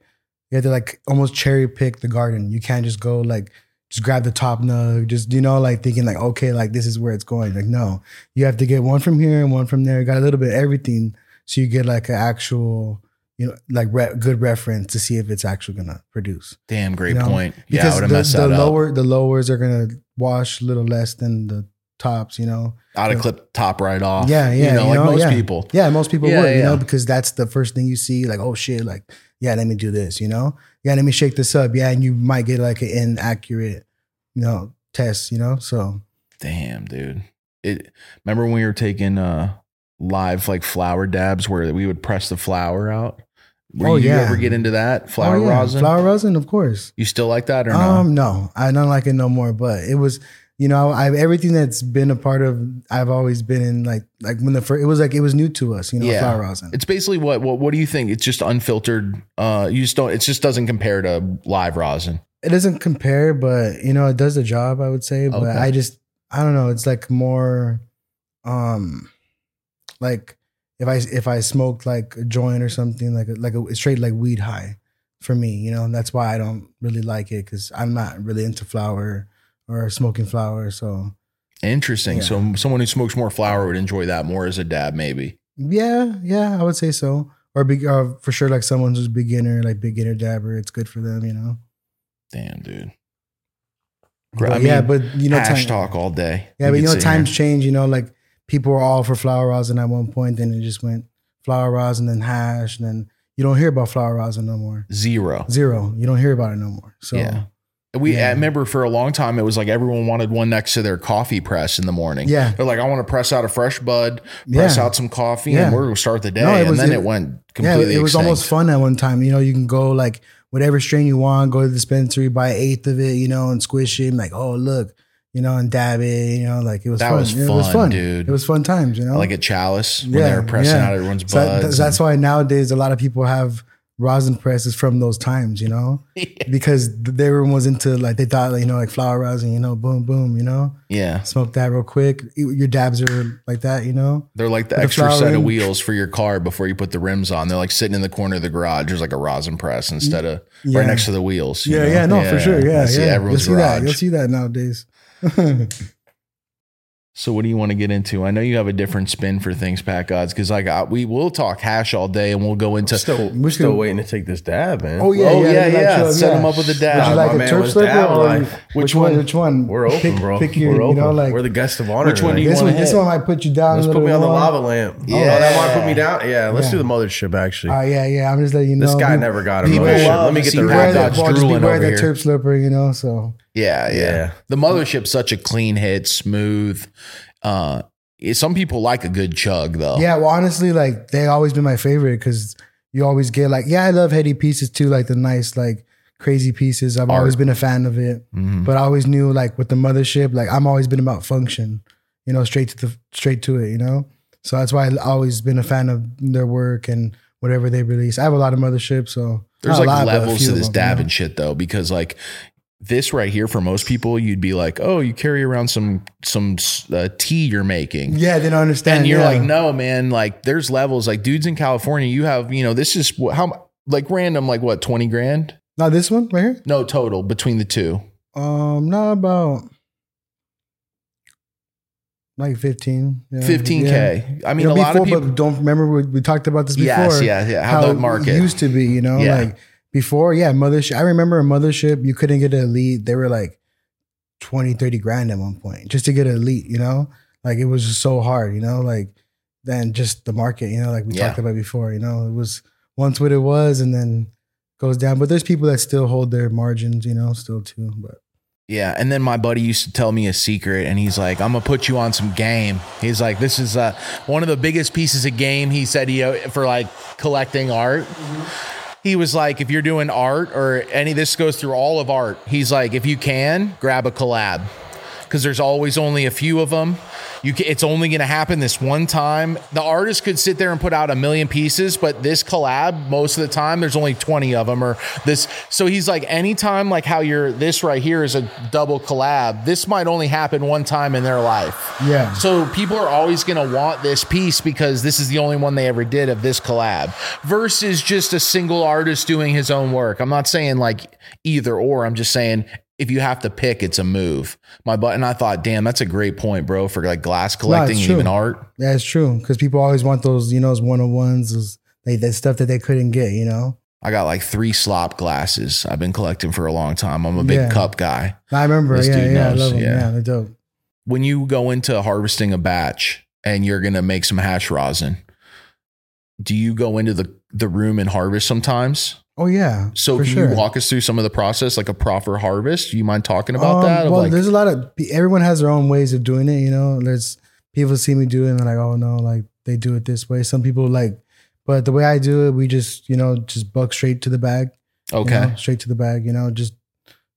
you have to like almost cherry pick the garden. You can't just go like just grab the top nug, just you know, like thinking like, okay, like this is where it's going. Like, no, you have to get one from here and one from there. Got a little bit of everything, so you get like an actual, you know, like re- good reference to see if it's actually gonna produce. Damn, great You know, point. Yeah, I Because would have the, messed the that lower the lowers are gonna wash a little less than the tops. You know, up. I'd have clipped top right off. Yeah, yeah, You know, you like know, most yeah. people. Yeah, most people Yeah, would, you know, because that's the first thing you see. Like, oh shit, like, yeah, let me do this, you know? Yeah, let me shake this up. Yeah, and you might get like an inaccurate, you know, test, you know? So Damn, dude. It remember when we were taking uh live like flower dabs where we would press the flower out? Were Oh, you yeah. ever get into that? Flower oh, yeah. rosin? Flower rosin, of course. you still like that or no? Um, no, I don't like it no more, but it was, you know, I've everything that's been a part of I've always been in like like when the first it was like it was new to us, you know, Yeah. flower rosin. It's basically what what what do you think? It's just unfiltered. Uh you just don't it just doesn't compare to live rosin. it doesn't compare, but you know, it does the job, I would say. But Okay. I just I don't know, it's like more um like if I if I smoked like a joint or something, like a, like a straight like weed high for me, you know, and that's why I don't really like it because I'm not really into flower or smoking flower. So Interesting. Yeah. So someone who smokes more flower would enjoy that more as a dab, maybe. yeah, yeah, I would say so. or be, uh, for sure like someone who's a beginner, like beginner dabber. It's good for them, you know. Damn, dude. But I yeah, but you know, Hash time, talk all day. yeah, We but you know, times here. change. You know, like people were all for flower rosin at one point, then it just went flower rosin, then hash, and then you don't hear about flower rosin no more. zero. Zero. You don't hear about it no more. So Yeah. We Yeah. I remember for a long time it was like everyone wanted one next to their coffee press in the morning. Yeah. They're like, I want to press out a fresh bud, press Yeah. out some coffee, Yeah. and we're gonna start the day. No, and was- then it- it, went yeah, completely. it was almost fun at one time. You know, you can go like whatever strain you want, go to the dispensary, buy an eighth of it, you know, and squish it. And like, oh look, you know, and dab it. You know, like it was That fun. was it was fun, fun, dude. It was fun times. You know, like a chalice when Yeah, they were pressing yeah. out everyone's So that- buds. that's why nowadays a lot of people have rosin presses from those times. You know, because th- everyone was into like they thought you know like flower rosin. You know, boom, boom. You know, yeah, smoke that real quick. Your dabs are like that. You know. they're like the With extra set of wheels for your car before you put the rims on. They're like sitting in the corner of the garage. There's like a rosin press instead of Yeah. right next to the wheels. you Yeah, know? yeah, no, for sure. Yeah, see yeah. You'll everyone's see that. You'll see that nowadays. So what do you want to get into? I know you have a different spin for things, Pat Gods, because like I, we will talk hash all day and we'll go into. Still, We still should- waiting to take this dab, man. Oh yeah, Oh, yeah, yeah, you like yeah. chug, Set 'em up with a dab. Would you like My a man terp slurper dab or life. which Which one? one? Which one? We're open, pick, bro. Pick your, We're open. you know, like We're the guest of honor. Which one do you this wanna one. This one might put you down Let's a put me on the lava lamp. Yeah. Oh, that might put me down. Yeah, let's Yeah. do the mothership. Actually, Uh, yeah, yeah. I'm just letting you know. this guy never got a mothership. Let me get the Pat Beware red that, God's dot. well, just drooling beware over that terp slurper, you know. So Yeah, yeah, Yeah. The mothership's such a clean hit, smooth. Uh, some people like a good chug though. yeah, well, honestly, like they always been my favorite because you always get like, yeah, I love heady pieces too, like the nice, like crazy pieces. I've always been a fan of it. Mhm. but I always knew like with the mothership, like I'm always been about function, you know, straight to the straight to it, you know. So that's why I always been a fan of their work and whatever they release. I have a lot of mothership, so There's a like lot, but a levels to of this them, you know? dabbing shit though, because like this right here for most people, you'd be like, oh, you carry around some some uh, tea you're making. Yeah, they don't understand. And you're yeah. like, no, man. Like, there's levels. Like, dudes in California, you have, you know, this is how like random, like what, twenty grand? not this one right here, No, total between the two. um, not about like fifteen. yeah, Fifteen yeah. k. I mean, You know, a lot of people. don't remember we, we talked about this before. Yes, yeah, yeah. How, the it market used to be, you know, Yeah. like before, yeah, mothership. I remember a mothership, you couldn't get an elite. They were like 20, 30 grand at one point just to get an elite, you know? Like it was just so hard, you know, like then just the market, you know, like we Yeah. talked about before, you know, it was once what it was and then goes down. But there's people that still hold their margins, you know, still too. But Yeah, and then my buddy used to tell me a secret, and he's like, "I'm gonna put you on some game." He's like, "This is uh, one of the biggest pieces of game." He said he uh, for like collecting art. He was like, "If you're doing art or any, this goes through all of art." He's like, "If you can, grab a collab." Because there's always only a few of them. You can, it's only going to happen this one time. The artist could sit there and put out a million pieces, but this collab, most of the time, there's only 20 of them or this. So he's like, anytime, like how you're, this right here is a double collab, this might only happen one time in their life. yeah. So people are always going to want this piece because this is the only one they ever did of this collab versus just a single artist doing his own work. I'm not saying like either or. I'm just saying if you have to pick, it's a move. My butt and I thought, damn, that's a great point, bro, for like glass collecting, and even art. Yeah, it's true. Because people always want those, you know, those one on ones, those like that stuff that they couldn't get, you know? I got like three slop glasses. I've been collecting for a long time. I'm a big Yeah. cup guy. I remember. This yeah, yeah, I love them. yeah. Yeah. they're dope. When you go into harvesting a batch and you're gonna make some hash rosin, do you go into the the room and harvest sometimes? Oh yeah. So can sure. you walk us through some of the process, like a proper harvest? Do you mind talking about Um, that? Well, like, there's a lot of everyone has their own ways of doing it. You know, there's people see me do it and they're like, oh no, like they do it this way. Some people like, but the way I do it, we just you know just buck straight to the bag. you okay, know, straight to the bag. You know, just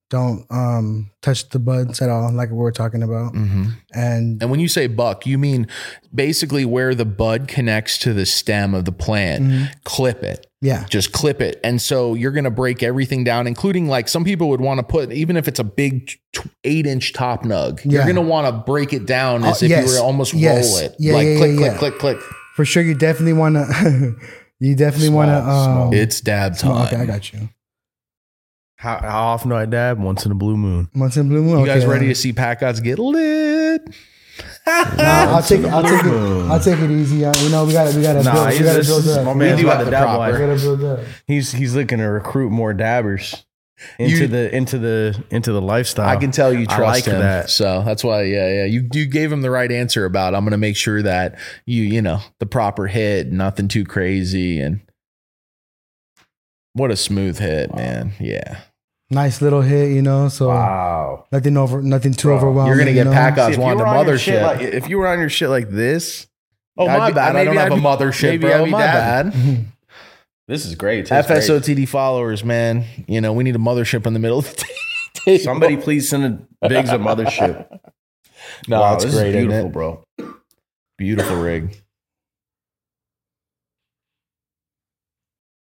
don't um touch the buds at all, like we were talking about. hmm And and when you say buck, you mean basically where the bud connects to the stem of the plant. Mhm. Clip it. yeah, just clip it. And so you're going to break everything down, including like some people would want to put, even if it's a big t- eight inch top nug, you're going to want to break it down as Oh, if yes. you were almost Yes. roll it. Yeah, like yeah, click, yeah, click, yeah. click, click. for sure. You definitely want to. you definitely want to. Um, It's dab small. time. Okay, I got you. How, how often do I dab? Once in a blue moon. Once in a blue moon. You guys ready to see Pat Gods get lit? Nah, I'll take it. I'll take it. I'll take it easy. Uh, You know, we got to we got to Nah, build. We got to this build is up. my We man's do about have the the dab proper- life. got to build up. He's he's looking to recruit more dabbers into You- the into the into the lifestyle. I can tell you I trust like him. that. So that's why, yeah, yeah. You you gave him the right answer about. I'm going to make sure that you you know the proper hit, nothing too crazy, and what a smooth hit, man. Yeah, Nice little hit, you know. So Wow. nothing over, nothing too Bro, overwhelming. you're gonna you get know? pack See, ups if you wanting the were on your shit mothership. like- if you were on your shit like this, oh I'd my be- bad. I don't have I'd a be- mothership, maybe bro. I'd be My dabbing. bad. this is great. It tastes great. FSOTD followers, man. You know we need a mothership in the middle of the day. Somebody please send a Biggs a mothership. no, wow, that's this great, is beautiful, it? bro. Beautiful rig.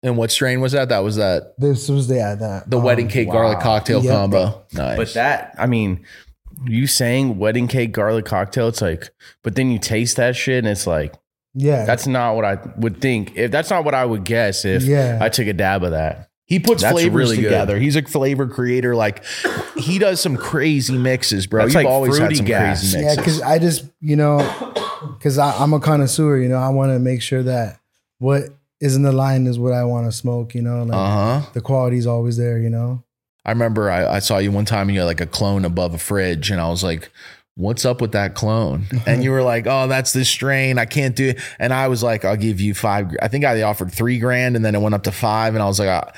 And what strain was that? That was that This was the yeah, that the um, wedding cake wow. garlic cocktail Yep. combo. Nice. But that, I mean, you saying wedding cake garlic cocktail, it's like, but then you taste that shit and it's like, Yeah, that's not what I would think. If that's not what I would guess if Yeah. I took a dab of that. he puts That's flavors really good. together. He's a flavor creator. Like he does some crazy mixes, bro. That's You've like always had some gas. crazy mixes. yeah. Because I just you know, because I'm a connoisseur. You know, I want to make sure that what is in the line is what I want to smoke. You know, like uh huh. the quality's always there. You know. I remember I, I saw you one time and you had like a clone above a fridge, and I was like, What's up with that clone? And you were like, Oh, that's this strain. I can't do it. And I was like, I'll give you five. I think I offered three grand and then it went up to five. And I was like, uh,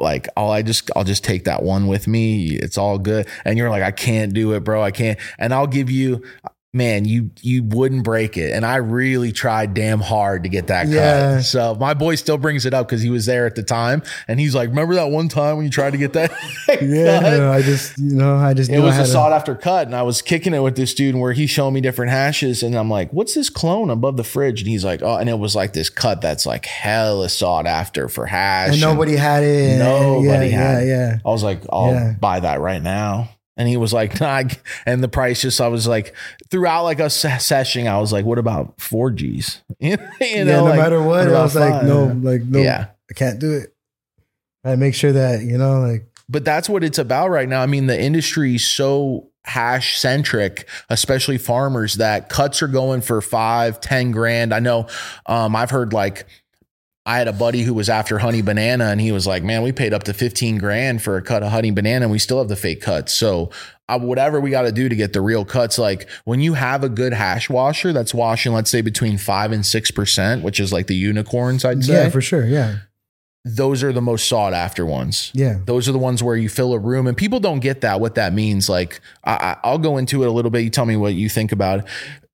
like, all I just, I'll just take that one with me. It's all good. And you're like, I can't do it, bro. I can't. And I'll give you, man, you, you wouldn't break it. And I really tried damn hard to get that Yeah. cut. So my boy still brings it up because he was there at the time. And he's like, Remember that one time when you tried to get that? Yeah, cut? I just you know I just It was a sought after cut, and I was kicking it with this dude where he's showing me different hashes, and I'm like, "What's this clone above the fridge?" And he's like, "Oh," and it was like this cut that's like hella sought after for hash. and nobody had it. Nobody yeah, had it. yeah, yeah. I was like, "I'll Yeah. buy that right now." And he was like, nah, and the price just, I was like, throughout like a se- session, I was like, what about four G's? you know, yeah, no like, matter what, I about was like, five? no, like no, Yeah. I can't do it. I make sure that you know, like but that's what it's about right now. I mean, the industry is so hash centric, especially farmers, that cuts are going for five, ten grand. I know um, I've heard like I had a buddy who was after honey banana and he was like, man, we paid up to 15 grand for a cut of honey banana and we still have the fake cuts. So uh, whatever we got to do to get the real cuts, like when you have a good hash washer that's washing, let's say between five and 6%, which is like the unicorns, I'd say, yeah, for sure, yeah, those are the most sought after ones. yeah, Those are the ones where you fill a room, and people don't get that. What that means, like I, I'll go into it a little bit. You tell me what you think about it.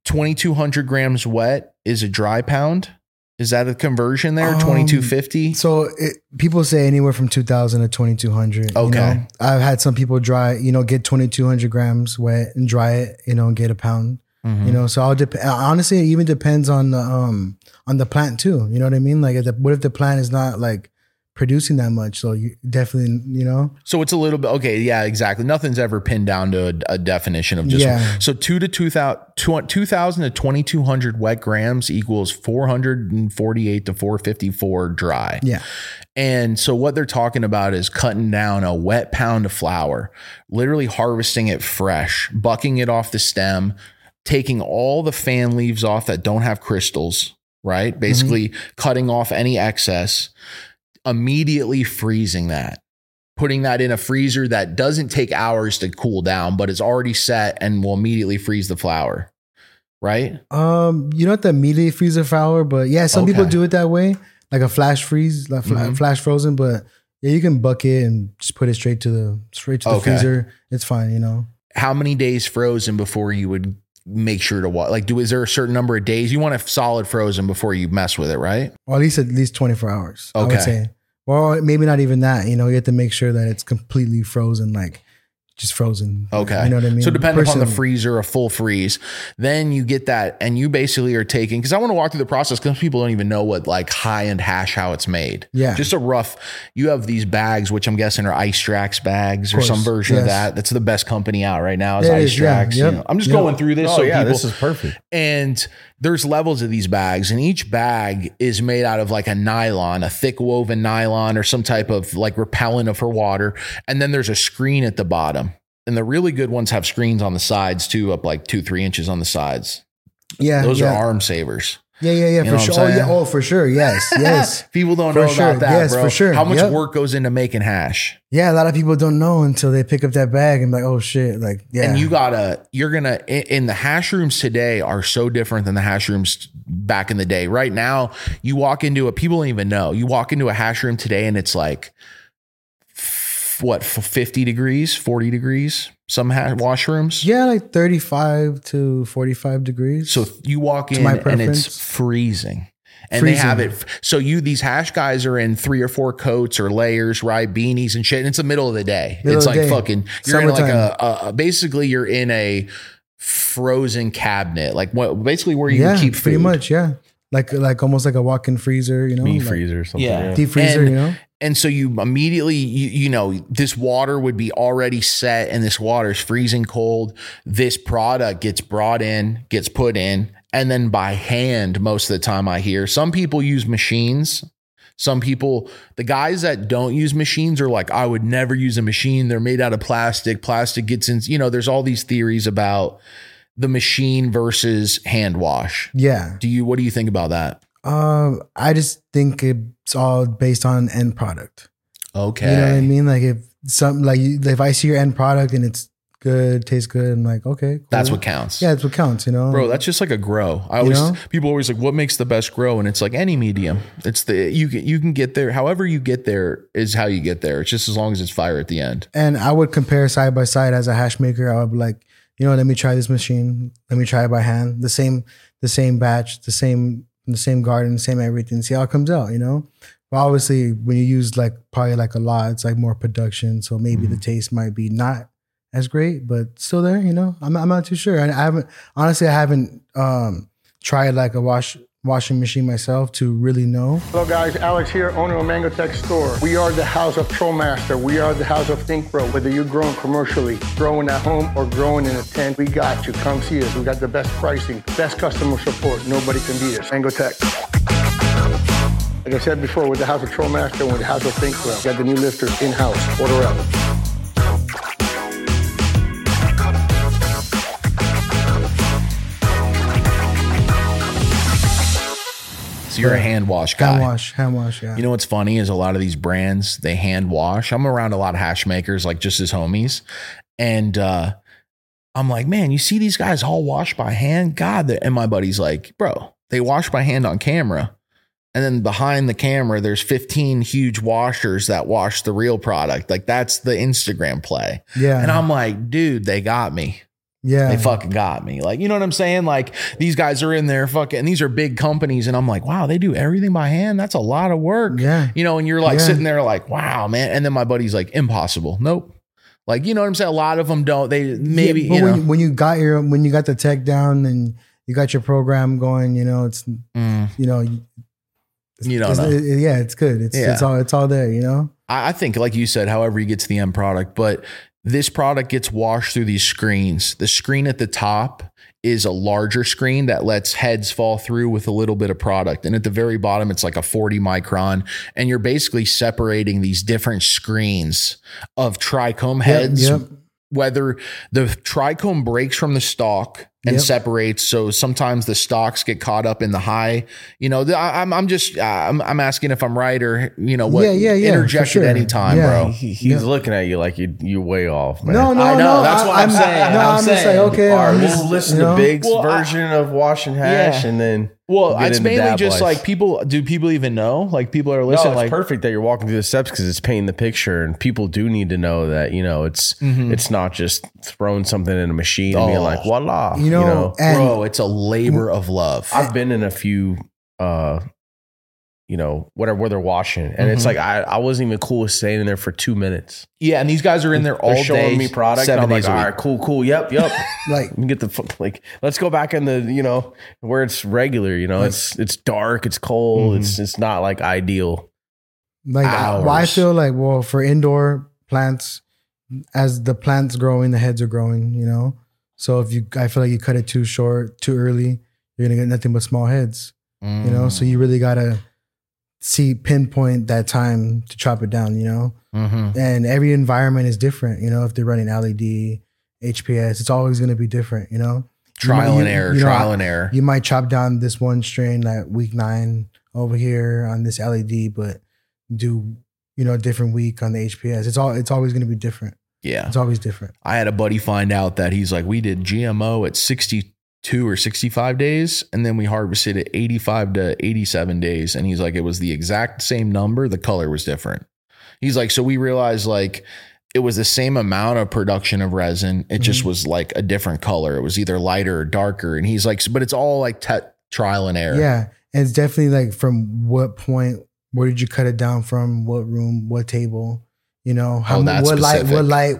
Twenty two hundred grams wet is a dry pound. Is that a conversion there? Um, Twenty two fifty. So it, people say anywhere from two thousand to twenty two hundred. Okay. know? I've had some people dry, you know, get twenty two hundred grams wet and dry it, you know, and get a pound. Mm-hmm. You know, so I'll dep- honestly, it even depends on the um on the plant too. You know what I mean? Like, if the, what if the plant is not like producing that much? So you definitely, you know, So it's a little bit okay. Yeah, exactly. Nothing's ever pinned down to a, a definition of just Yeah. so two to two thousand two thousand to twenty two hundred wet grams equals four hundred and forty eight to four fifty four dry. yeah, And so what they're talking about is cutting down a wet pound of flour, literally harvesting it fresh, bucking it off the stem, taking all the fan leaves off that don't have crystals, right? Mm-hmm. Basically cutting off any excess, immediately freezing that. Putting that in a freezer that doesn't take hours to cool down, but is already set and will immediately freeze the flour. Right? Um, you don't have to immediately freeze a flour, but yeah, some people do it that way, like a flash freeze, like Mhm. flash frozen. But yeah, you can buck it and just put it straight to the straight to the Okay. freezer. It's fine, you know. how many days frozen before you would make sure to what like do is there a certain number of days you want it solid frozen before you mess with it right Or at least at least twenty four hours. Okay. Would say, or maybe not even that. You know, you have to make sure that it's completely frozen, like just frozen. okay you know what I mean. so depending upon the freezer a full freeze then you get that and you basically are taking because i want to walk through the process because people don't even know what like high end hash how it's made Yeah. just a rough you have these bags which i'm guessing are ice strax bags or some version of that that's the best company out right now is It ice is, yeah, yep, you know. i'm just yep. going through this Oh so yeah, people this is perfect. And there's levels of these bags, and each bag is made out of like a nylon, a thick woven nylon, or some type of like repellent of for water. And then there's a screen at the bottom. And the really good ones have screens on the sides too, up like two, three inches on the sides. Yeah, Those yeah. are arm savers. Yeah, yeah, yeah, know for sure. Oh, yeah, oh, for sure. Yes, yes. People don't For know sure. about that, Yes, bro. for sure. How much Yep. work goes into making hash? yeah, a lot of people don't know until they pick up that bag and be like, oh shit, like yeah. And you gotta, you're gonna, in in the hash rooms today are so different than the hash rooms back in the day. Right now, you walk into a, people don't even know. You walk into a hash room today and it's like, what, 50 degrees, 40 degrees, some ha- washrooms. yeah, like thirty-five to forty-five degrees. So you walk in my and it's freezing. And they have it. So you, these hash guys are in three or four coats or layers, right? Beanies and shit. And it's the middle of the day. Middle it's like day. fucking, you're in like Summertime. a, a, basically you're in a frozen cabinet, like what, basically where you yeah, keep food. pretty much. Yeah, like like almost like a walk-in freezer. You know, meat like freezer or something. Yeah. Yeah. deep freezer. And- you know. And so you immediately, you, you know, this water would be already set and this water is freezing cold. This product gets brought in, gets put in, and then by hand, most of the time I hear some people use machines. Some people, the guys that don't use machines are like, I would never use a machine. They're made out of plastic. Plastic gets in, you know, there's all these theories about the machine versus hand wash. Yeah. Do you, what do you think about that? Um, I just think it's all based on end product. Okay. You know what I mean? Like if something like you, if I see your end product and it's good, tastes good, I'm like, okay, cool. That's what counts. Yeah, that's what counts. You know, Bro, that's just like a grow. I always know? people always like, what makes the best grow? And it's like any medium. It's the you can you can get there. However you get there is how you get there. It's just as long as it's fire at the end. and I would compare side by side as a hash maker. I would be like, you know, let me try this machine. Let me try it by hand. The same, the same batch, the same, the same garden, same everything. See how it comes out. You know. But obviously, when you use like probably like a lot, it's like more production. So maybe the taste might be not as great, but still there. You know, I'm I'm not too sure. I, I haven't honestly, I haven't um tried like a wash washing machine myself to really know. Hello guys, Alex here, owner of Mango Tech Store. We are the house of TrolMaster. We are the house of Think Pro. Whether you're growing commercially, growing at home, or growing in a tent, we got you. Come see us. We got the best pricing, best customer support. Nobody can beat us. Mango Tech. Like I said before, with the house of TrolMaster and with the house of Think Pro, got the new lifters in-house. Order up. So you're a hand wash guy. Hand wash, hand wash. Yeah. You know what's funny is a lot of these brands they hand wash. I'm around a lot of hash makers, like just as homies, and uh, I'm like, man, you see these guys all wash by hand. God, and my buddy's like, bro, they wash by hand on camera, and then behind the camera, there's 15 huge washers that wash the real product. Like that's the Instagram play. yeah. And I'm like, dude, they got me. Yeah. They fucking got me. Like, you know what I'm saying? Like, these guys are in there fucking, and these are big companies. And I'm like, wow, they do everything by hand. That's a lot of work. Yeah. You know, and you're like Yeah. sitting there like, wow, man. And then my buddy's like, impossible. Nope. Like, you know what I'm saying? A lot of them don't. They maybe, Yeah, but you when, know. you, when you got your when you got the tech down and you got your program going, you know, it's Mm, you know, you don't know. it- yeah, it's good. It's Yeah. it's all it's all there, you know. I I think, like you said, however you get to the end product, but this product gets washed through these screens. The screen at the top is a larger screen that lets heads fall through with a little bit of product. And at the very bottom, it's like a 40 micron. And you're basically separating these different screens of trichome heads. yep. Whether the trichome breaks from the stalk and Yep. separates, so sometimes the stocks get caught up in the high. You know, the- I- I'm I'm just uh, I'm, I'm asking if I'm right or you know what. Yeah, yeah, yeah, for Interject sure. at any time, Yeah. bro. He, he's looking at you like you you way off, man. No, no, I know, no. that's what I'm saying. No, I'm I'm, just saying. okay. All right, I'm we'll just, listen you know, to Big's Well, I- version of washing hash, Yeah. and then Well, get it's mainly just life. like people. Do people even know? Like people are No, listening. it's like perfect that you're walking through the steps because it's painting the picture, and people do need to know that you know it's it's not just throwing something in a machine and being Oh. like voila. You know, and bro, it's a labor of love. I've been in a few, uh, you know, whatever where they're washing, and it's Mhm. like I, I wasn't even cool with staying in there for two minutes. yeah, and these guys are in there all They're showing day, me product, and seven I'm like, days a all week. right, cool, cool, yep, yep. like Let me get the like, let's go back in the you know where it's regular. You know, it's it's dark, it's cold, Mm-hmm. it's it's not like ideal. like Hours. well, I feel like well for indoor plants, as the plants growing, the heads are growing. You know, so if you, I feel like you cut it too short, too early, you're gonna get nothing but small heads. You know, Mm. so you really gotta see pinpoint that time to chop it down. You know. Mhm. and every environment is different. You know, if they're running LED, HPS, it's always going to be different. You know, trial you- and error, you know, trial and error. You might chop down this one strain at week nine over here on this LED, but do you know a different week on the HPS. It's all it's always going to be different. Yeah. It's always different. I had a buddy find out that he's like, we did GMO at 62 or 65 days, and then we harvested at 85 to 87 days. And he's like, it was the exact same number, the color was different. He's like, so we realized like it was the same amount of production of resin, it just mm-hmm. was like a different color. It was either lighter or darker. And he's like, but it's all like trial and error. Yeah, and it's definitely like from what point, where did you cut it down from? What room? What table? You know, how Oh, what light? What light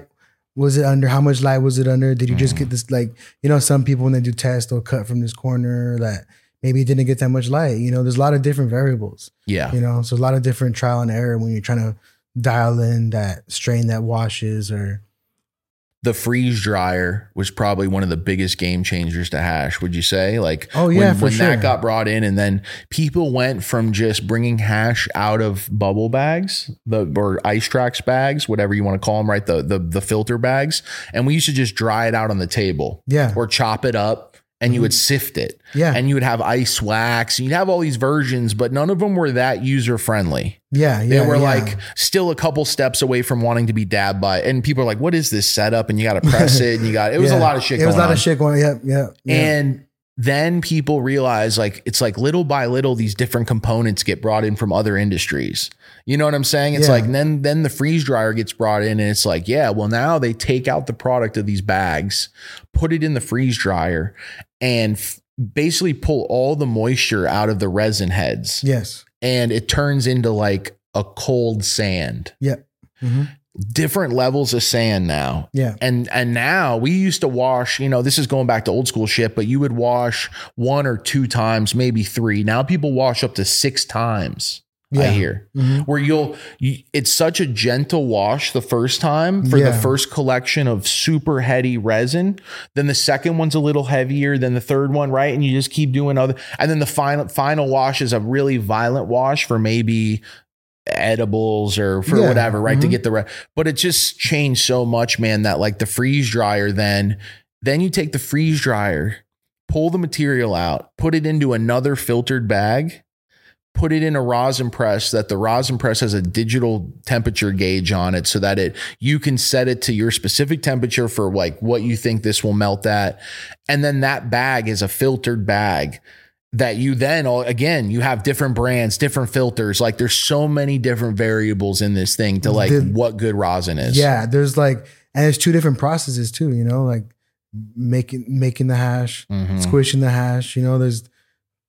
was it under? How much light was it under? Did you just Mm. get this? Like, you know, some people when they do tests, they'll cut from this corner that maybe it didn't get that much light. You know, there's a lot of different variables. Yeah. You know, so a lot of different trial and error when you're trying to dial in that strain that washes or The freeze dryer was probably one of the biggest game changers to hash, would you say? Like, Oh, yeah, when, for when sure. that got brought in, and then people went from just bringing hash out of bubble bags, the or ice tracks bags, whatever you want to call them, right? The the the filter bags, and we used to just dry it out on the table, Yeah. or chop it up, and you would mm-hmm. sift it, yeah, and you would have ice wax, and you'd have all these versions, but none of them were that user friendly. yeah, They were yeah. like still a couple steps away from wanting to be dabbed by, and people are like, "What is this setup?" And you got to press it, and you got it was a lot of shit. It was a lot on. of shit going. Yep, yep. yep. And then people realize like it's like little by little these different components get brought in from other industries. You know what I'm saying? It's Yeah. like then then the freeze dryer gets brought in and it's like, yeah, well now they take out the product of these bags, put it in the freeze dryer and f- basically pull all the moisture out of the resin heads. Yes, and it turns into like a cold sand. yep, hmm Different levels of sand now. Yeah, and and now we used to wash you know this is going back to old school shit but you would wash one or two times maybe three. Now people wash up to six times i Yeah. hear Mhm. where you'll you, it's such a gentle wash the first time for the first collection of super heady resin then the second one's a little heavier than the third one right and you just keep doing other and then the final final wash is a really violent wash for maybe edibles or for Yeah. whatever right to Mhm. get the re- but it just changed so much man that like the freeze dryer then then you take the freeze dryer pull the material out put it into another filtered bag put it in a rosin press that the rosin press has a digital temperature gauge on it so that it you can set it to your specific temperature for like what you think this will melt at and then that bag is a filtered bag that you then again you have different brands different filters like there's so many different variables in this thing to like Did- what good rosin is Yeah, there's like, and there's two different processes too. You know, like making making the hash, Mhm. squishing the hash. You know, there's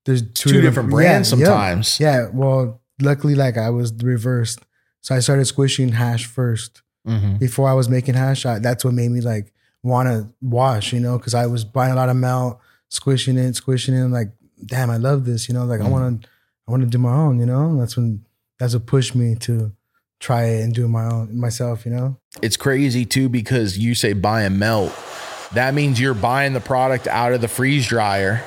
there's two, two different brands yeah, yeah. sometimes Yeah, well, luckily, like I was reversed, so I started squishing hash first Mhm. before I was making hash. I, that's what made me like want to wash. You know, because I was buying a lot of melt, squishing it, squishing it. I'm like, damn, I love this. You know, like I Mhm. want to, I want to do my own. You know, that's when that's what pushed me to try it and do my own myself. You know. it's crazy too because you say buy and melt that means you're buying the product out of the freeze dryer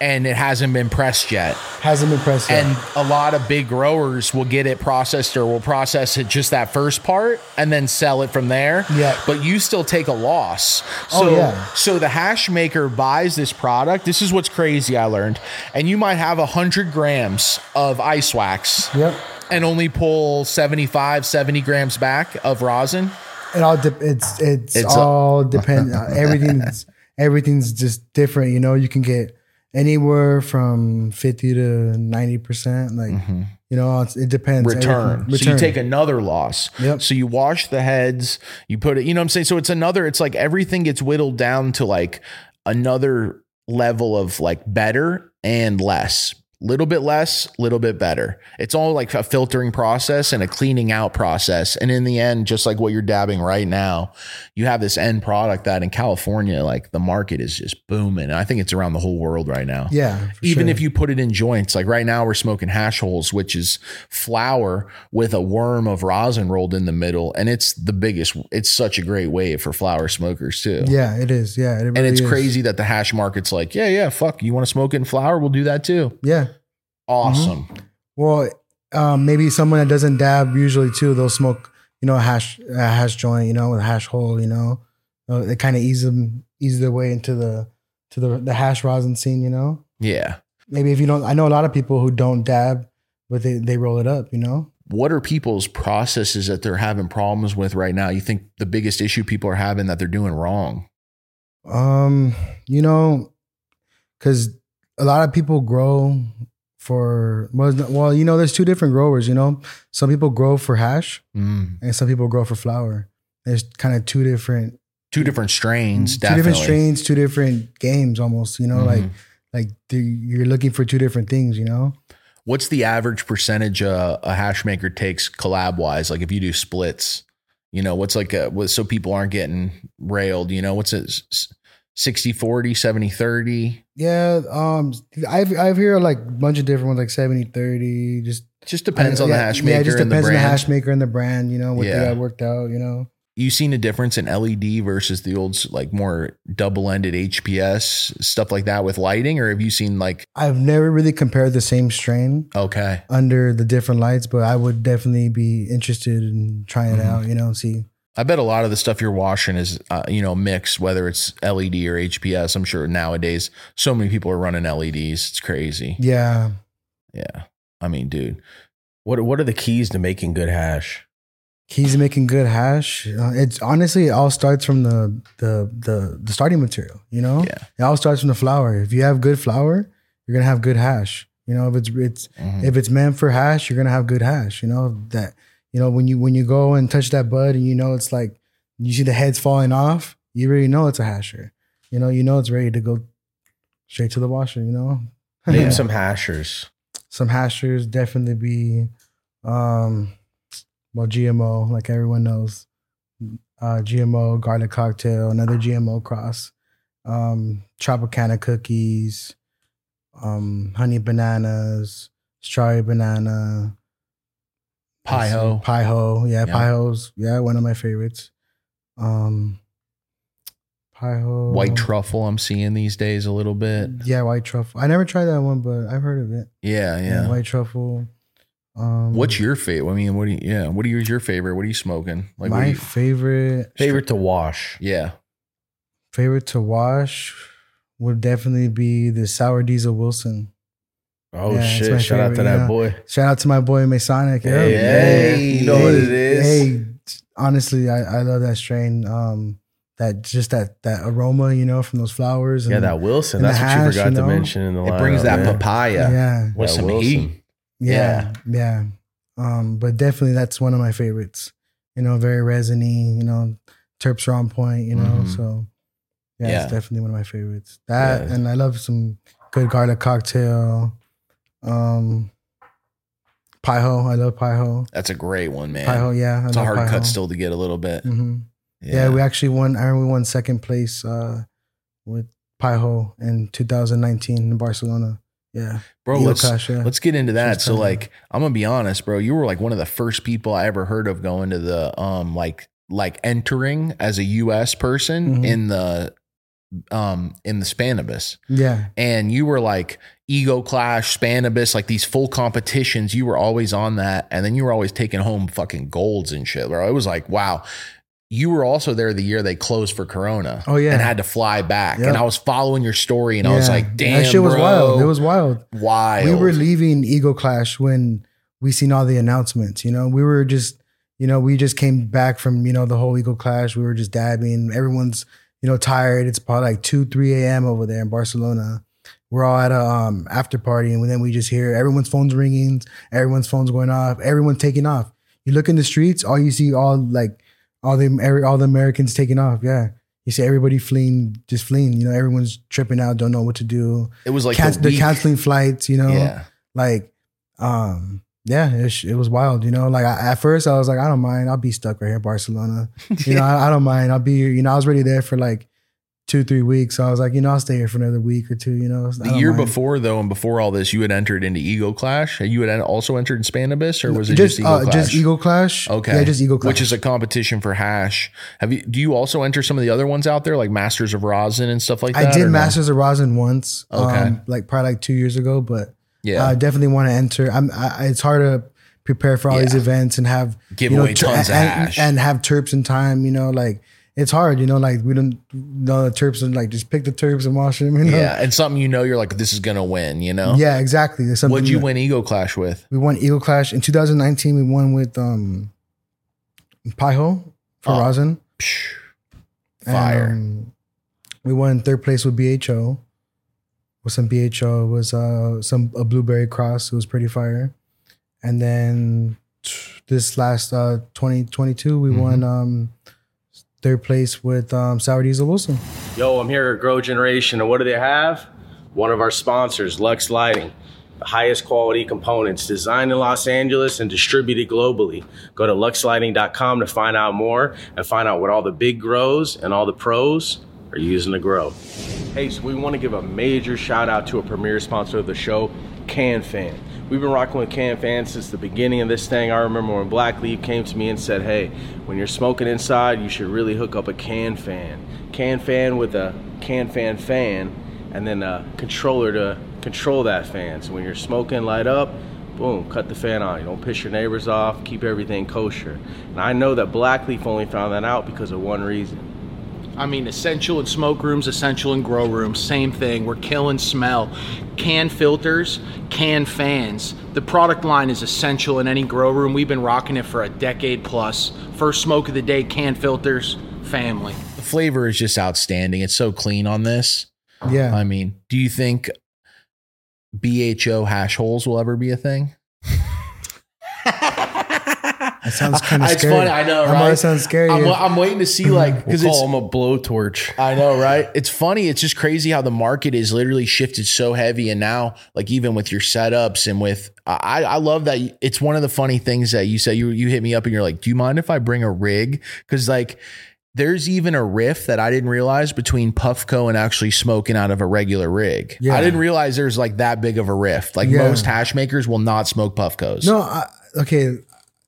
and it hasn't been pressed yet Hasn't been pressed yet. and a lot of big growers will get it processed or will process it just that first part and then sell it from there Yeah. but you still take a loss Oh, so yeah. so the hash maker buys this product this is what's crazy i learned and you might have 100 grams of ice wax yep. and only pull 75 70 grams back of rosin It all de- it's it's, It's a- all depend. Uh, everything's everything's just different. You know, you can get anywhere from fifty to ninety percent. Like you know, it's, it depends. Mm-hmm. return. Everything- So you take another loss. Yep. So you wash the heads, you put it, you know what I'm saying? So it's another, it's like everything gets whittled down to like another level of like better and less. Little bit less, little bit better. It's all like a filtering process and a cleaning out process. And in the end, just like what you're dabbing right now, you have this end product that in California, like the market is just booming. And I think it's around the whole world right now yeah. even sure. if you put it in joints like right now we're smoking hash holes which is flour with a worm of rosin rolled in the middle and it's the biggest it's such a great wave for flour smokers too yeah, it is. Yeah, it and it's is. crazy that the hash market's like yeah yeah fuck you want to smoke it in flour we'll do that too Yeah. Awesome Well, um, maybe someone that doesn't dab usually too, they'll smoke, you know, a hash a hash joint, you know, with a hash hole, you know. Uh, it kind of ease them ease their way into the to the the hash rosin scene. You know, Yeah. maybe if you don't, I know a lot of people who don't dab, but they they roll it up. You know, What are people's processes that they're having problems with right now? You think the biggest issue people are having that they're doing wrong? um, you know, because a lot of people grow for well, you know, there's two different growers. You know, some people grow for hash, Mm. and some people grow for flower. There's kind of two different Two different strains, two definitely. different strains, two different games, almost. You know, like Mhm. like the, you're looking for two different things. You know, What's the average percentage uh, a hash maker takes collab wise? Like if you do splits, you know, what's like a, what, so people aren't getting railed, you know, what's it? S- 60, 40, 70, 30? yeah. Um, I've I've heard like a bunch of different ones, like 70, 30, just Just depends on the yeah, hash Yeah, maker it just and the depends on the hash maker and the brand. You know what Yeah. they got worked out. You know. you seen a difference in LED versus the old like more double ended HPS stuff like that with lighting, or have you seen like I've never really compared the same strain okay, under the different lights, but I would definitely be interested in trying it Mhm. out. You know, see. I bet a lot of the stuff you're washing is uh, you know mixed, whether it's LED or HPS. I'm sure nowadays so many people are running LEDs. It's crazy. Yeah. Yeah, I mean, dude, What What are the keys to making good hash? Keys to making good hash. Uh, it's honestly it all starts from the the the the starting material. You know, Yeah. it all starts from the flour. If you have good flour, you're gonna have good hash. You know, if it's it's Mhm. if it's meant for hash, you're gonna have good hash. You know that. You know when you when you go and touch that bud and you know it's like you see the heads falling off, you already know it's a hasher. You know, you know it's ready to go straight to the washer. You know, Name some hashers. some hashers definitely be um well GMO like everyone knows uh GMO garlic cocktail another GMO cross um Tropicana cookies um honey bananas strawberry banana Pie ho. pie ho yeah, Yeah. pie ho's yeah one of my favorites um pie ho white truffle. I'm seeing these days a little bit. yeah white truffle I never tried that one but I've heard of it Yeah, yeah. white truffle um What's your favorite? I mean, what do you? Yeah, what are your, your favorite? What are you smoking? Like, my you, favorite Favorite to wash. yeah, favorite to wash would definitely be the sour diesel Wilson. Oh Yeah, shit! Shout out to that yeah. boy. Shout out to my boy Masonic. Yeah. Hey, hey, you know what it is. Hey, honestly, I, I love that strain. Um, that just that that aroma, you know, from those flowers. And Yeah, that Wilson. and That's what you forgot you to mention in the it brings that man. papaya Yeah, with That some Wilson. heat. yeah, yeah. Um, but definitely that's one of my favorites. You know, very resiny. You know, terps are on point. You know, Mhm. so yeah, Yeah. it's definitely one of my favorites. That Yeah. and I love some good garlic cocktail. Um, pie ho, I love pie ho. That's a great one, man. Pie ho, yeah, I it's a hard cut still to get a little bit. hmm Yeah. we actually won. I remember we won second place uh, with Pie ho in 2019 in Barcelona. Yeah, bro. Let's yeah. let's get into that. So, like, I'm gonna be honest, bro. You were like one of the first people I ever heard of going to the um like like entering as a U.S. person Mhm. in the um in the Spannabis. yeah, and you were like ego clash Spannabis like these full competitions you were always on that and then you were always taking home fucking golds and shit bro it was like wow you were also there the year they closed for corona Oh, yeah. and had to fly back Yep. and i was following your story and i was like damn that shit was bro, wild. It was wild. wild We were leaving Ego Clash when we seen all the announcements. You know, we were just, you know, we just came back from you know the whole Ego Clash. We were just dabbing. Everyone's you know tired. It's probably like two, three a.m. over there in Barcelona. We're all at a um, after party, and then we just hear everyone's phones ringing, everyone's phones going off, everyone's taking off. You look in the streets, all you see all like all the every, all the Americans taking off. Yeah, you see everybody fleeing, just fleeing. You know, everyone's tripping out, don't know what to do. it was like Can- the they're canceling flights. You know, yeah like um yeah it, it was wild you know like I, at first i was like i don't mind i'll be stuck right here in barcelona you know I, I don't mind i'll be here you know i was already there for like two three weeks so i was like you know i'll stay here for another week or two you know the year mind. before though and before all this you had entered into ego clash you had also entered in Spannabis or was it just, just ego uh, clash just ego clash Okay. yeah just ego clash Which is a competition for hash. Have you do you also enter some of the other ones out there like Masters of Rosin and stuff like that? i did or no? masters of rosin once Okay. um like probably like two years ago but Yeah. i definitely want to enter i'm I, it's hard to prepare for all these events and have Give you know, away ter- tons of and, hash. and have terps in time you know like it's hard, you know. Like we don't know the terps and like just pick the terps and wash them. You know? Yeah, and something you know you're like this is gonna win. You know. yeah, exactly. Something What'd you that- win Ego Clash with? We won Ego Clash in 2019. We won with um, Paiho for Oh. rosin. Psh, And, Fire. um, we won third place with BHO. With some BHO, it was uh some a blueberry cross. It was pretty fire. And then this last uh 2022, we won um third place with um Sour Diesel Wilson. Yo, I'm here at Grow Generation, and what do they have? One of our sponsors, Lux Lighting. The highest quality components designed in Los Angeles and distributed globally. Go to luxlighting.com to find out more and find out what all the big grows and all the pros are using to grow. Hey, so we want to give a major shout out to a premier sponsor of the show, CanFan. We've been rocking with CanFan since the beginning of this thing. I remember when Black Leaf came to me and said, "Hey, when you're smoking inside, you should really hook up a Can Fan. Can Fan with a Can fan, fan and then a controller to control that fan. So when you're smoking, light up." Boom, cut the fan on. You don't piss your neighbors off, keep everything kosher. And I know that Black Leaf only found that out because of one reason. I mean, essential in smoke rooms, essential in grow rooms, same thing. We're killing smell. Can filters, can fans. The product line is essential in any grow room. We've been rocking it for a decade plus. First smoke of the day, can filters, family. The flavor is just outstanding. It's so clean on this. Yeah. I mean, do you think BHO hash holes will ever be a thing? That sounds kind of It's scary. funny, I know, That might right? sound scary. I'm, I'm waiting to see like We'll because it's call him a blowtorch. I know, right? It's funny. It's just crazy how the market is literally shifted so heavy, and now, like even with your setups and with, I, I love that. It's one of the funny things that you say. You you hit me up and you're like, "Do you mind if I bring a rig?" Because like, there's even a riff that I didn't realize between Puffco and actually smoking out of a regular rig. Yeah. I didn't realize there's like that big of a riff. Like Yeah. most hash makers will not smoke Puffcos. no, I, okay.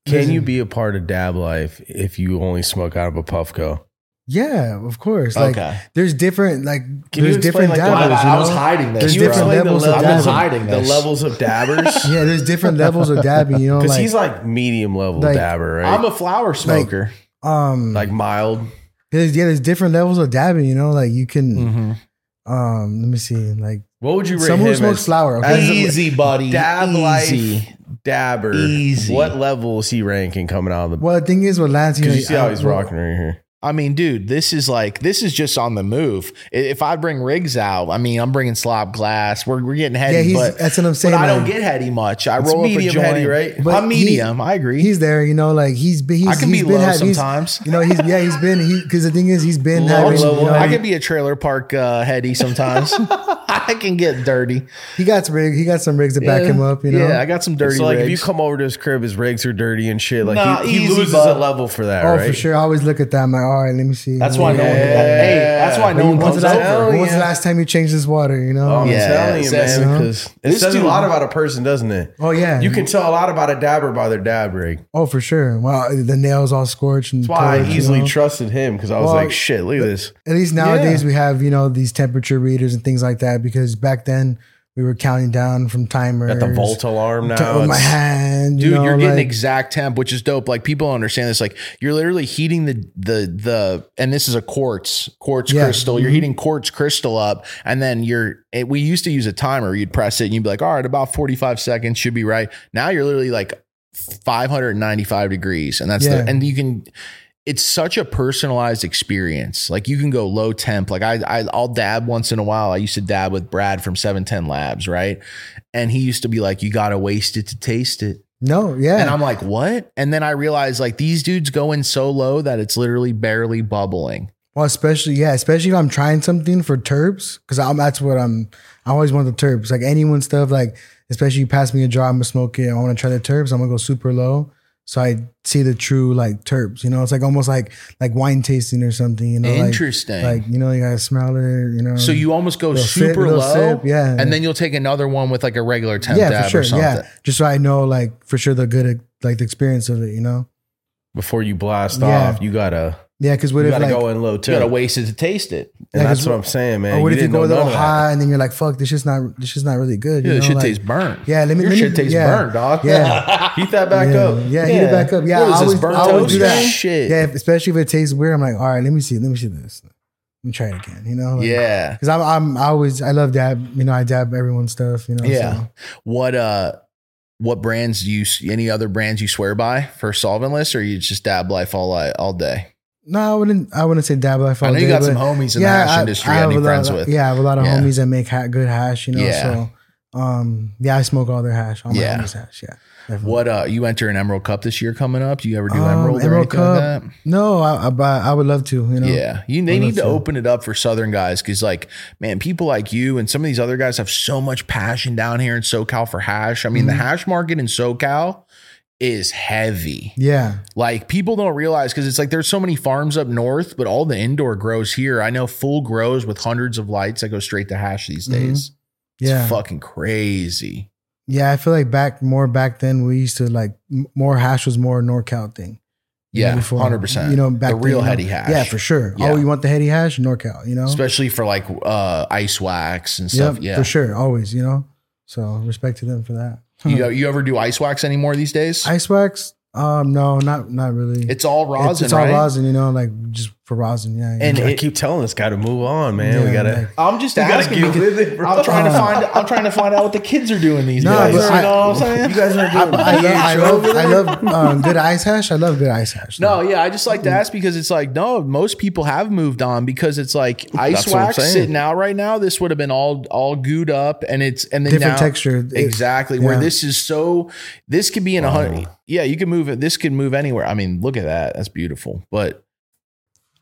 Can you be a part of dab life if you only smoke out of a Puffco? Yeah, of course. Like Okay. there's different like Can you there's different explain, like, dabbers. why- you I was know? hiding this, There's Can you different explain the levels of levels dabbing. of, hiding the this. levels of dabbers? Yeah, there's different levels of dabbing. You know, Because like he's like medium level like, dabber, right? I'm a flower smoker. um, like mild. there's, yeah, there's different levels of dabbing. You know, like you can Mhm. um, let me see, like What would you rate someone who him smokes as flower. Okay? as a- Easy, buddy. dab Easy. Dabber? Easy. What level is he ranking coming out of the? well, the thing is with Lance, you, know, Because you see how he's rocking right here. I mean, dude, this is like this is just on the move. If I bring rigs out, I mean, I'm bringing slop glass. We're, we're getting heady, Yeah, he's, but, that's what I'm saying. but saying. I don't get heady much. I It's roll up a medium joint. heady, right? But I'm he- medium. I agree. He's there, you know, like he's been. He's, I can be he's been low had- he's- sometimes. You know, he's yeah, he's been he because the thing is he's been Low having. level You know, I can be a trailer park uh, heady sometimes. I can get dirty. he got some rig, he got some rigs to back him up. You know, Yeah, I got some dirty so like if you come over to his crib, his rigs are dirty and shit. Like Nah, he, he easy, loses bud. a level for that, Oh, right? for sure. I always look at that. I'm like, all right, let me see. that's why no one. Yeah. Hey, that's why no one you- when's comes the last, over. Hell when's the last time you changed this water? You know? Oh, I'm Yeah, telling you, man, you know, because it says dude- a lot about a person, doesn't it? oh yeah, You can tell a lot about a dabber by their dab rig. Oh, for sure. Well, the nails all scorched and. That's why I torched, you easily know? trusted him because I was Well, like, shit, look at this. At least nowadays we have you know these temperature readers and things like that because back then we were counting down from timers. Got the Volt alarm now. with my It's- hand, you Dude, know, you're getting like- exact temp, which is dope. Like people understand this. Like you're literally heating the the the, and this is a quartz quartz Yeah. crystal. You're Mhm. heating quartz crystal up, and then you're. It, we used to use a timer. You'd press it, and you'd be like, "All right, about 45 seconds should be right." Now you're literally like 595 degrees, and that's Yeah. the and you can. It's such a personalized experience. Like you can go low temp. Like I, I, I'll dab once in a while. I used to dab with Brad from 710 Labs, right? And he used to be like, "You got to waste it to taste it." no, yeah, And I'm like, what? And then I realized like these dudes go in so low that it's literally barely bubbling. Well, especially yeah, especially if I'm trying something for terps, because I'm that's what I'm. I always want the terps. Like anyone stuff, like especially you pass me a jar, I'm gonna smoke it. I want to try the terps. I'm gonna go super low, so I see the true like terps. You know, it's like almost like like wine tasting or something. You know, like- Interesting. Like, you know, you gotta smell it. You know, So you almost go Little sip, super little low, sip, yeah. and then you'll take another one with like a regular temp yeah, dab for sure, or something. yeah, just so I know like for sure the good like the experience of it. You know, before you blast Yeah. off, you gotta Yeah, because what you if gotta like, go in low You too. gotta waste it to taste it. and Yeah, that's 'cause what I'm saying, man. or what if you go a little none that. high and then you're like, fuck, this is not this is not really good. Yeah, you the know, shit like- tastes burnt. Yeah, let me Your let me, shit tastes yeah, burnt, dog. Yeah. Heat that back yeah, up. Yeah, heat it back up. Yeah, What is I this, always, burnt I always do that. Shit. Yeah, especially if it tastes weird. I'm like, all right, let me see, let me see this. Let me try it again. You know? Like, Yeah. Because I'm, I'm, I always, I love dab. You know, I dab everyone's stuff. You know. Yeah. so. What uh what brands do you any other brands you swear by for solventless or you just dab life all all day? No, I wouldn't. I wouldn't say dab life. I know you day, got some homies in the hash I- industry I I have a friends of- with. Yeah, I have a lot of Yeah. homies that make ha- good hash. You know. Yeah. So, um, yeah, I smoke all their hash. All my Yeah. homies hash. Yeah. definitely. What uh you enter an Emerald Cup this year coming up? Do you ever do Um, Emerald or Emerald like Cup, that? No, I, I, but I would love to. You know. Yeah, you they need to to. open it up for Southern guys because, like, man, people like you and some of these other guys have so much passion down here in SoCal for hash. I mean, the Mhm. hash market in SoCal is heavy. Yeah. Like people don't realize because it's like there's so many farms up north, but all the indoor grows here. I know full grows with hundreds of lights that go straight to hash these Mhm. days. Yeah. It's fucking crazy. Yeah, I feel like back more back then we used to like more hash was more a NorCal thing. Yeah, hundred percent. You know, back the then, real you know. heady hash. Yeah, for sure. Yeah. Oh, you want the heady hash? NorCal, you know? especially for like uh ice wax and stuff. Yep, yeah, for sure. Always, you know? So respect to them for that. You you ever do ice wax anymore these days? Ice wax? Um, no, not not really. it's all rosin, it's, it's all right? rosin, you know, like just for rosin. Yeah. yeah. And I it- keep telling us, got to move on, man. we gotta. like- I'm just We gotta asking get because it, bro. I'm trying to find I'm trying to find out what the kids are doing these No, days. you I- know what I'm saying? You guys are doing. I love, I BHO love, I love um, good ice hash. I love good ice hash. No, yeah, I just like to ask because it's like no, most people have moved on because it's like ice That's wax sitting out right now. This would have been all all gooed up, and it's and then different now- texture. It- Exactly. Where yeah. this is so, this could be in a hundred. Yeah, you can move it. This could move anywhere. I mean, look at that. That's beautiful. But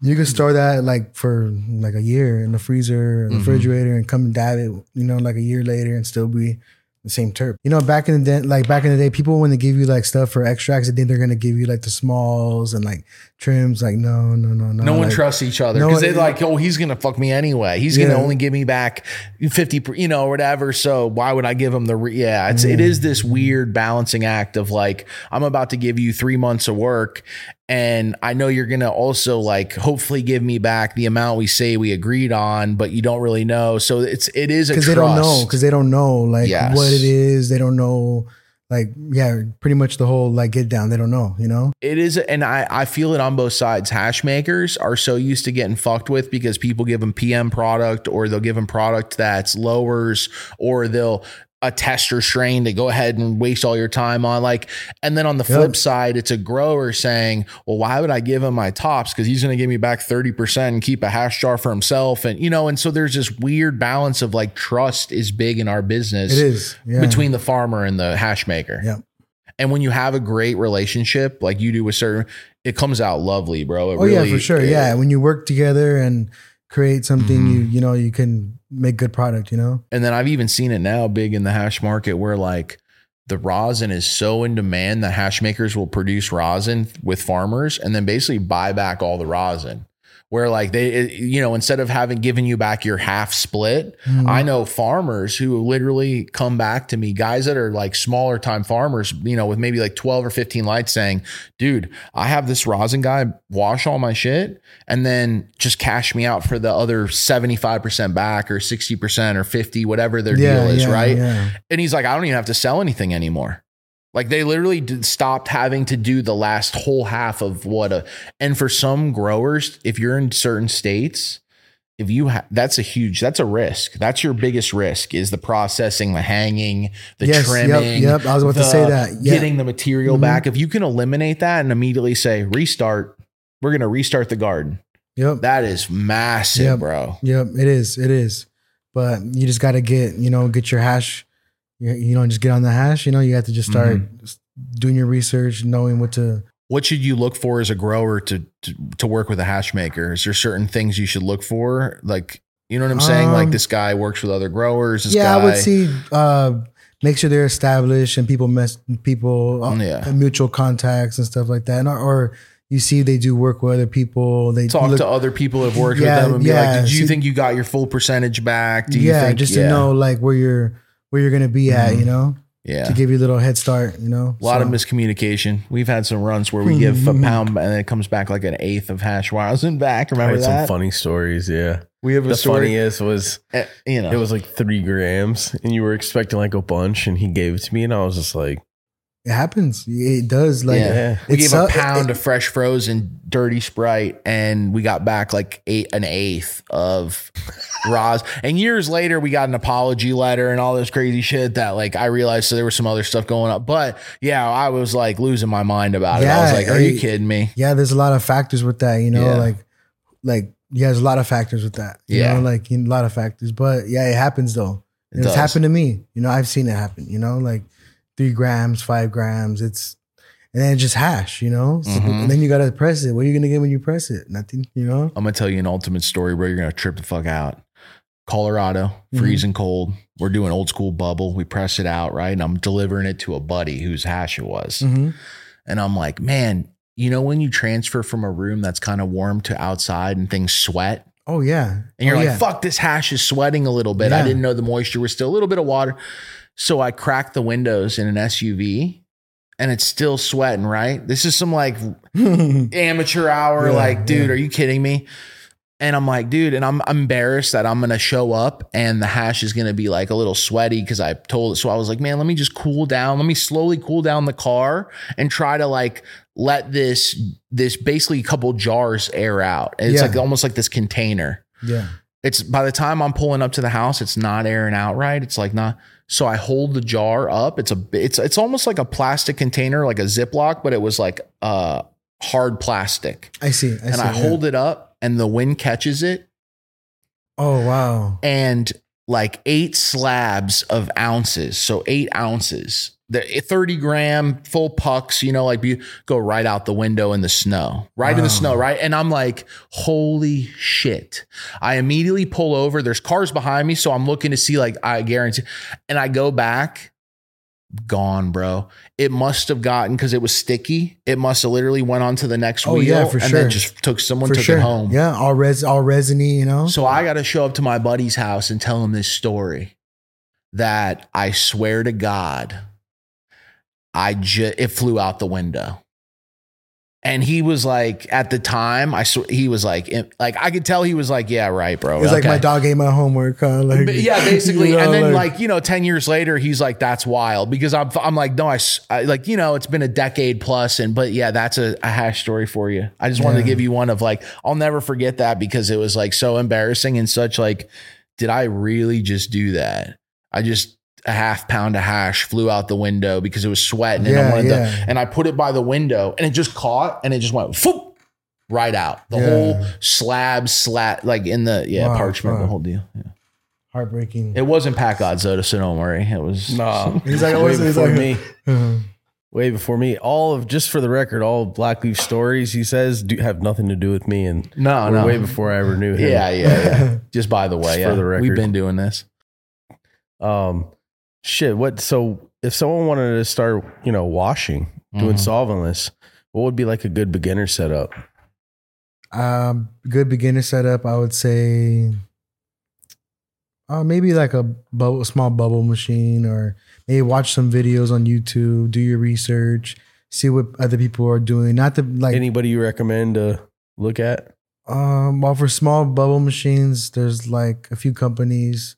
You can store that like for like a year in the freezer, the Mhm. refrigerator, and come and dab it. You know, like a year later, and still be the same terp. You know, back in the day, like back in the day, people when they give you like stuff for extracts, they think they're gonna give you like the smalls and like trims. Like no, no, no, no. no one like, trusts each other no because one- they're like, oh, he's gonna fuck me anyway. He's gonna only give me back fifty, you know, whatever. So why would I give him the? Re- yeah, it's it is this weird balancing act of like, I'm about to give you three months of work, and I know you're gonna also like hopefully give me back the amount we say we agreed on, but you don't really know. So it's it is a because trust. they don't know because they don't know like Yes. what it is. They don't know like yeah, pretty much the whole like get down. They don't know. You know. It is, and I, I feel it on both sides. Hash makers are so used to getting fucked with because people give them PM product or they'll give them product that's lowers or they'll a tester strain to go ahead and waste all your time on. Like, and then on the Yep. flip side, it's a grower saying, well, why would I give him my tops? Because he's going to give me back 30% and keep a hash jar for himself. And, you know, and so there's this weird balance of like trust is big in our business It is yeah. between the farmer and the hash maker. Yep. And when you have a great relationship like you do with certain, it comes out lovely, bro. It oh yeah, for sure. it- yeah, when you work together and create something, Mhm. you you know you can make good product. You know. And then I've even seen it now big in the hash market where like the rosin is so in demand that hash makers will produce rosin with farmers and then basically buy back all the rosin. Where like they, you know, instead of having given you back your half split, Mhm. I know farmers who literally come back to me, guys that are like smaller time farmers, you know, with maybe like 12 or 15 lights saying, dude, I have this rosin guy wash all my shit and then just cash me out for the other 75% back or 60% or 50, whatever their yeah, deal is, yeah, right? Yeah. And he's like, I don't even have to sell anything anymore. Like they literally did, stopped having to do the last whole half of what a, and for some growers, if you're in certain states, if you have, that's a huge, that's a risk. That's your biggest risk is the processing, the hanging, the Yes, trimming. Yep, yep. I was about to say that. Yeah. Getting the material Mhm. back. If you can eliminate that and immediately say, restart, we're going to restart the garden. Yep. That is massive, Yep. bro. Yep. It is. It is. But you just got to get you know get your hash. You, you know, just get on the hash. You know, you have to just start Mm-hmm. doing your research, knowing what to. what should you look for as a grower to, to to work with a hash maker? Is there certain things you should look for? Like, you know what I'm saying? like Um, this guy works with other growers. This yeah, guy, I would see. Uh, make sure they're established and people mess people uh, Yeah. mutual contacts and stuff like that, and, or, you see they do work with other people. They talk look- to other people who have worked Yeah, with them and be like, yeah, did you see- think you got your full percentage back? Do you yeah, think just yeah. to know like where you're where you're gonna be at. You know. Yeah. to give you a little head start. You know, A lot of miscommunication. We've had some runs where we give a pound and then it comes back like an eighth of hash wires and back. I Remember heard some that? funny stories. Yeah. we have a The story. funniest was eh, you know, it was like three grams, and you were expecting like a bunch, and he gave it to me, and I was just like, It happens. It does. Like yeah. We it's gave a so- pound it- of fresh frozen dirty Sprite, and we got back like eight, an eighth of Roz. And years later, we got an apology letter and all this crazy shit that like I realized so there was some other stuff going up, But yeah, I was like losing my mind about it. I was like, "Are you kidding me?" yeah, there's a lot of factors with that. You know, Yeah. like like yeah, there's a lot of factors with that. You Yeah. know, like a lot of factors. But yeah, it happens though. It it's does. happened to me. You know, I've seen it happen. You know, like three grams, five grams. It's and then it just hash. You know, So- Mhm. and then you gotta press it. What are you gonna get when you press it? Nothing. You know. I'm gonna tell you an ultimate story where you're gonna trip the fuck out. Colorado, freezing cold. We're doing old school bubble. We press it out, right? And I'm delivering it to a buddy whose hash it was. Mhm. And I'm like, man, you know when you transfer from a room that's kind of warm to outside and things sweat? Oh yeah. And you're Oh, like, yeah. fuck, this hash is sweating a little bit. I didn't know the moisture was still a little bit of water. So I cracked the windows in an SUV and it's still sweating, right? This is some like amateur hour. Yeah, like, dude, yeah. are you kidding me? And I'm like, dude, and I'm, I'm embarrassed that I'm gonna show up and the hash is gonna be like a little sweaty because I told it. So I was like, man, let me just cool down. Let me slowly cool down the car and try to like let this this basically a couple jars air out. It's Yeah. like almost like this container. yeah. It's by the time I'm pulling up to the house, it's not airing out right. It's like not. So I hold the jar up. It's a it's it's almost like a plastic container, like a Ziploc, but it was like uh hard plastic. I see. I and see. I yeah. hold it up, and the wind catches it, Oh wow. and like eight slabs of ounces, so eight ounces, the eh, 30 gram full pucks, you know, like you go right out the window in the snow, right in the snow, right? And I'm like, holy shit. I immediately pull over. There's cars behind me. So I'm looking to see, like, I guarantee. And I go back, gone, bro. It must have gotten because it was sticky. It must have literally went on to the next Oh, wheel. yeah, for and sure. then just took someone For took sure. it home. Yeah. All res all resiny. You know. So I got to show up to my buddy's house and tell him this story that I swear to God, I just it flew out the window. And he was like, at the time, I sw- he was like, like I could tell he was like, yeah, right, bro. Like Okay. my dog ate my homework. Of like yeah, basically. you know, and then like, you know, 10 years later, he's like, that's wild because I'm, I'm like, no, I, like, you know, it's been a decade plus and, but yeah, that's a, a hash story for you. I just wanted to give you one of like, I'll never forget that because it was like so embarrassing and such like, did I really just do that? I just, a half pound of hash flew out the window because it was sweating and I wanted yeah. to, and I put it by the window and it just caught and it just went whoop, right out. The Yeah. whole slab slat, like in the, yeah, Wow, parchment, the whole deal. Yeah. heartbreaking. It wasn't Pack God Zoda, so don't worry. It was no. He's like, way he's before like- me. Uh-huh. Way before me. All of just for the record, all Blackleaf stories he says do have nothing to do with me, and no, no. way before I ever knew him. yeah, yeah, yeah. Just by the way, Just yeah. for the record. we've been doing this. Um, shit. What? So if someone wanted to start, you know, washing, doing Mhm. solventless, what would be like a good beginner setup? Um, good beginner setup. I would say, uh, maybe like a bubble, small bubble machine, or maybe watch some videos on YouTube. Do your research. See what other people are doing. Not to like Anybody you recommend to look at? Um, well, for small bubble machines, there's like a few companies,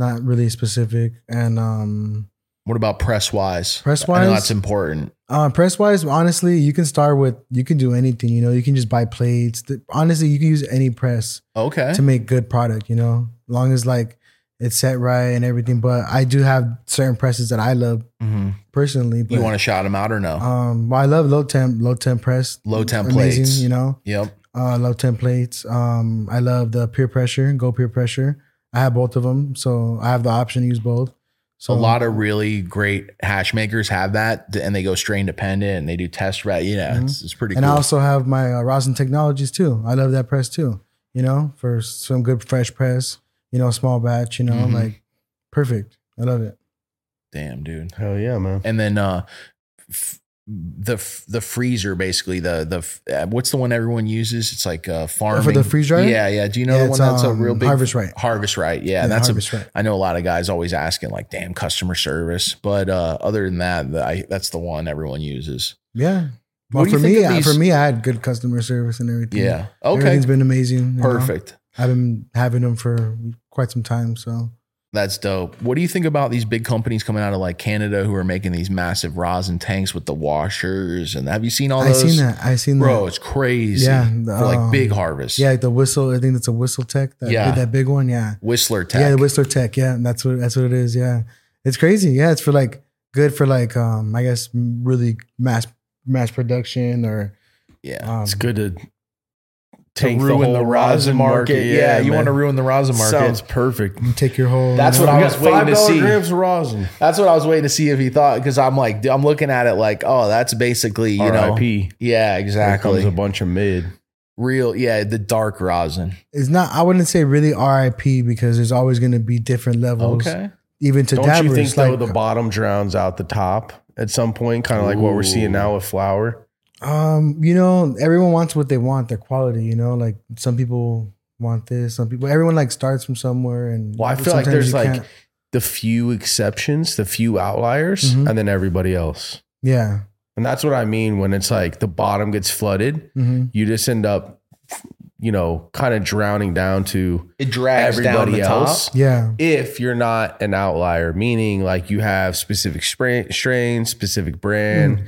not really specific, and um, What about press wise? Press wise, that's important. uh, press wise, honestly, you can start with you can do anything. You know, you can just buy plates. Honestly, you can use any press Okay. to make good product. You know, long as like it's set right and everything. But I do have certain presses that I love Mhm. personally. But, You want to shout them out or no? Um, well, I love low temp, low temp press, Low temp amazing, plates. You know, yep. uh, low temp plates. Um, I love the PurePressure, go PurePressure. I have both of them, so I have the option to use both. So a lot of really great hash makers have that, and they go strain dependent and they do test right. You know, it's, it's pretty and cool. I also have my uh, rosin technologies too. I love that press too. You know, for some good fresh press. You know, small batch. You know, Mhm. like perfect. I love it. Damn, dude. Hell yeah, man. And then uh f- the the freezer basically the the uh, what's the one everyone uses? It's like uh farming For the freeze dryer? Yeah, yeah. Do you know Yeah, the one that's a um, real big Harvest Right. Harvest right. Yeah, Yeah, that's Harvest a. Right. I know a lot of guys always asking like, "Damn, customer service." But uh other than that, the, I, that's the one everyone uses. Yeah. Well, for me, I- for me, I had good customer service and everything. Yeah. Okay. Everything's been amazing. you know? Perfect. I've been having them for quite some time. So That's dope. What do you think about these big companies coming out of like Canada who are making these massive rosin tanks with the washers? And have you seen all those? I those? seen that. I've seen Bro, that. it's crazy. Yeah, For like um, big harvest. Yeah, Like the whistle. I think that's a whistle tech. That, Yeah. that big one. Yeah. Whistler tech. Yeah, the Whistler Tech. Yeah, that's what that's what it is. Yeah, it's crazy. Yeah, it's for like good for like um I guess really mass mass production or yeah. um, It's good to To ruin the, the, whole rosin market. Yeah, you want to ruin the rosin market. Sounds perfect. you take your whole. That's what I was waiting to $5 see. grams of rosin. That's what I was waiting to see if he thought because I'm like I'm looking at it like oh that's basically you know RIP. yeah Here exactly comes a bunch of mid. real yeah the dark rosin It's not. I wouldn't say really RIP because there's always going to be different levels. okay Even to Don't dabbers, you think though like, the bottom drowns out the top at some point? Kind of like what we're seeing now with flour. Um, you know, everyone wants what they want, their quality, you know, like some people want this, some people everyone like starts from somewhere and Well, I feel like there's like can't- the few exceptions, the few outliers, Mhm. and then everybody else. Yeah. And that's what I mean when it's like the bottom gets flooded, hmm you just end up, you know, kind of drowning down to it drags everybody down the else. top Yeah. If you're not an outlier, meaning like you have specific spra- strain, specific brand,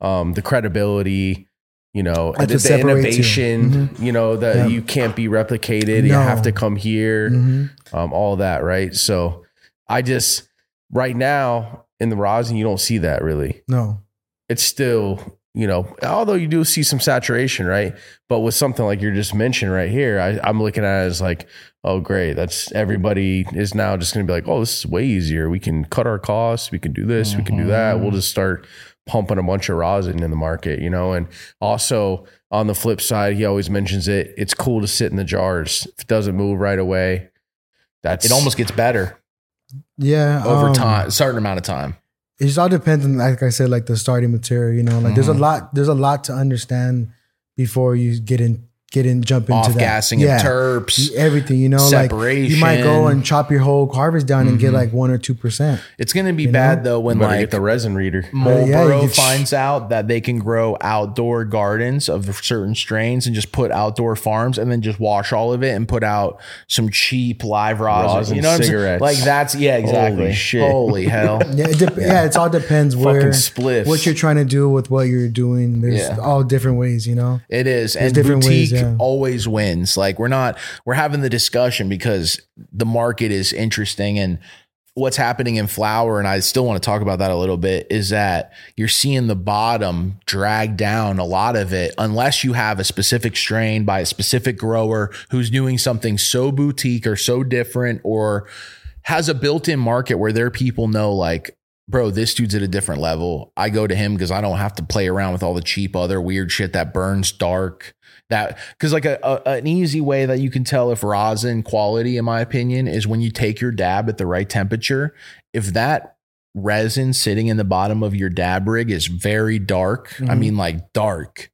um, the credibility, you know, the, the separates you. innovation, you know, that Yeah. you can't be replicated. You have to come here, hmm um, all that, right? So I just, right now in the rosin, you don't see that really. No. It's still, you know, although you do see some saturation, right? But with something like you're just mentioned right here, I, I'm looking at it as like, oh, great. That's everybody is now just going to be like, oh, this is way easier. We can cut our costs. We can do this. We can do that. We'll just start pumping a bunch of rosin in the market, you know? And also on the flip side, he always mentions it. It's cool to sit in the jars. If it doesn't move right away, that's it almost gets better Yeah. over um, time a certain amount of time It just all depends on, like I said, like the starting material. You know, like there's a Mhm. lot. There's a lot to understand before you get in, get in, jump into off that. gassing yeah. of terps Everything, you know, like you might go and chop your whole harvest down and get Mhm. like one or two percent. it's going to be bad know? though when when like like get the resin reader. Marlboro Yeah, you get- finds out that they can grow outdoor gardens of certain strains and just put outdoor farms and then just wash all of it and put out some cheap live rosin. Rosin you know what I'm saying? cigarettes. Like that's yeah, exactly. Holy shit. Holy hell. Yeah, it dep- yeah. It's all depends where what you're trying to do with what you're doing. There's Yeah. all different ways, you know. It is. There's and different boutique ways, yeah. always wins. Like we're not we're having the discussion because the market is interesting and what's happening in flower, and I still want to talk about that a little bit, is that you're seeing the bottom drag down a lot of it unless you have a specific strain by a specific grower who's doing something so boutique or so different or has a built-in market where their people know like bro this dude's at a different level i go to him because i don't have to play around with all the cheap other weird shit that burns dark that because like a, a an easy way that you can tell if rosin quality in my opinion is when you take your dab at the right temperature. If that resin sitting in the bottom of your dab rig is very dark i Mhm. mean like dark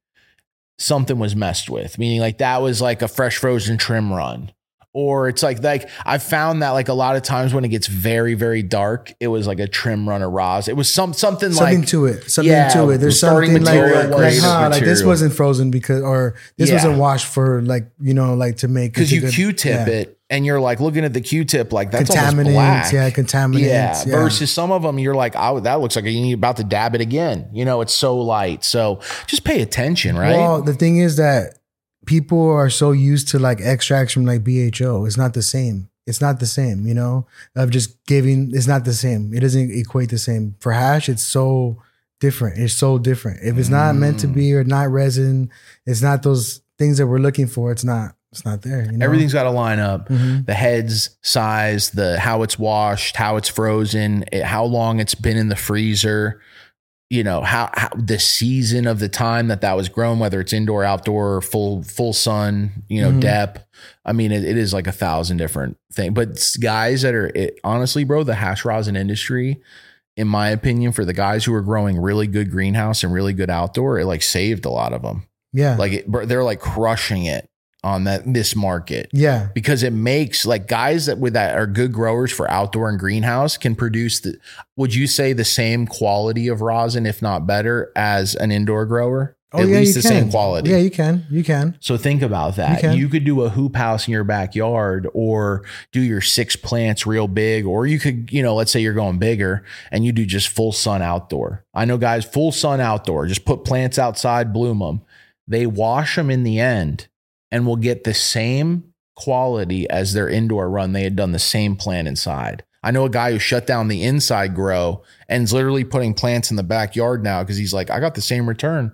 something was messed with. Meaning like that was like a fresh frozen trim run or it's like like I've found that like a lot of times when it gets very very dark, it was like a trim run of rosin. It was some something, like Something like to it. Something Yeah, to it. There's something like material like, was- huh, like this wasn't frozen because or this Yeah. wasn't washed for like you know like to make because you good- Q-tip yeah. it and you're like looking at the Q-tip like that's contaminants. black. Yeah, contaminants. Yeah, Yeah, versus some of them, you're like, oh, that looks like you're about to dab it again. You know, it's so light. So just pay attention, right? Well, the thing is that people are so used to like extracts from like BHO. It's not the same. It's not the same, you know, of just giving. It's not the same. It doesn't equate the same. For hash, it's so different. It's so different. If it's not meant to Mm. be or not resin, it's not those things that we're looking for. It's not. It's not there. You know? Everything's got to line up. Mhm. The heads size, the how it's washed, how it's frozen, it, how long it's been in the freezer. You know how, how the season of the time that that was grown, whether it's indoor, outdoor, full full sun, you know, Mhm. depth. I mean, it, it is like a thousand different things. But guys that are it, honestly, bro, the hash rosin industry in my opinion, for the guys who are growing really good greenhouse and really good outdoor, it like saved a lot of them. Yeah. Like it, they're like crushing it on that this market yeah. because it makes like guys that with that are good growers for outdoor and greenhouse can produce the would you say the same quality of rosin if not better as an indoor grower Oh, at yeah, least you the can. same quality Yeah, you can. You can. so think about that. You You, could do a hoop house in your backyard or do your six plants real big, or you could, you know, let's say you're going bigger and you do just full sun outdoor. I know guys, full sun outdoor, just put plants outside, bloom them. They wash them in the end and will get the same quality as their indoor run. They had done the same plant inside. I know a guy who shut down the inside grow and is literally putting plants in the backyard now because he's like, I got the same return.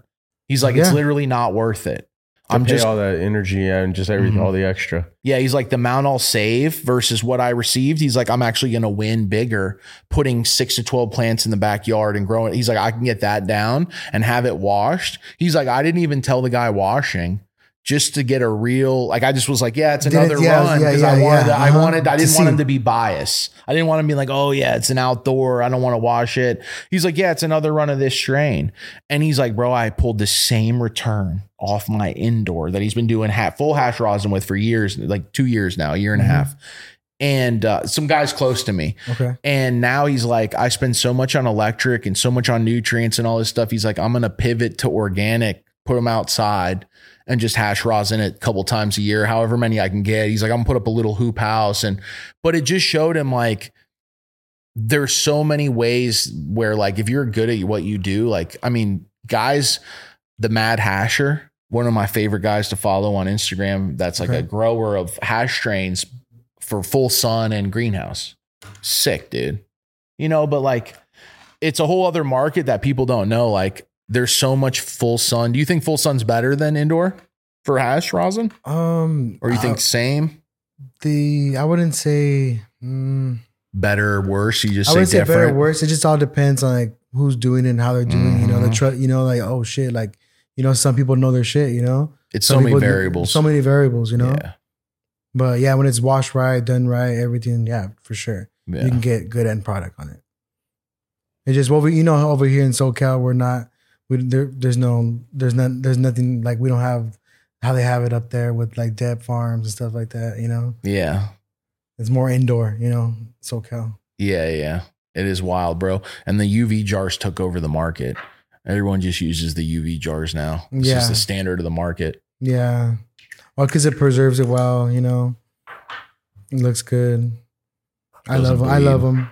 He's like, it's literally not worth it. I'm I'm just all that energy and just everything, Mhm. all the extra. yeah, he's like the amount I'll save versus what I received. He's like, I'm actually going to win bigger putting six to 12 plants in the backyard and growing. He's like, I can get that down and have it washed. He's like, I didn't even tell the guy washing just to get a real, like, I just was like, yeah, it's Did it- another yeah, run. yeah, Cause I wanted, yeah. I Uh-huh. wanted, I didn't want him to be biased. I didn't want him to be like, oh yeah, it's an outdoor. I don't want to wash it. He's like, yeah, it's another run of this strain. And he's like, bro, I pulled the same return off my indoor that he's been doing ha- full hash rosin with for years, like two years now, a year and Mhm. a half. And uh, some guys close to me. Okay. And now he's like, I spend so much on electric and so much on nutrients and all this stuff. He's like, I'm going to pivot to organic, put them outside and just hash rosin it a couple times a year, however many I can get. He's like, I'm gonna put up a little hoop house. And, but it just showed him like, there's so many ways where like, if you're good at what you do, like, I mean, guys, the Mad Hasher, one of my favorite guys to follow on Instagram, that's like Okay. a grower of hash strains for full sun and greenhouse. Sick, dude. You know, but like it's a whole other market that people don't know. Like there's so much full sun. Do you think full sun's better than indoor for hash rosin? Um, Or you uh, think same? the I wouldn't say mm, Better or worse? You just I say wouldn't say different. better or worse. It just all depends on like who's doing it and how they're doing. it. You know, the Mhm. tr- you know, like oh shit, like you know, some people know their shit. You know, It's Some so many people do- variables. So many variables. You know, Yeah. but yeah, when it's washed right, done right, everything, yeah, for sure, Yeah. you can get good end product on it. It's just what we, you know, over here in SoCal, we're not. We there, there's no, there's not, there's nothing like we don't have how they have it up there with like deb farms and stuff like that. You know, yeah. it's more indoor. You know, SoCal. Yeah, yeah. It is wild, bro. And the UV jars took over the market. Everyone just uses the UV jars now. It's Yeah. just the standard of the market. Yeah. Well, because it preserves it well, you know. It looks good. I Doesn't love I love them.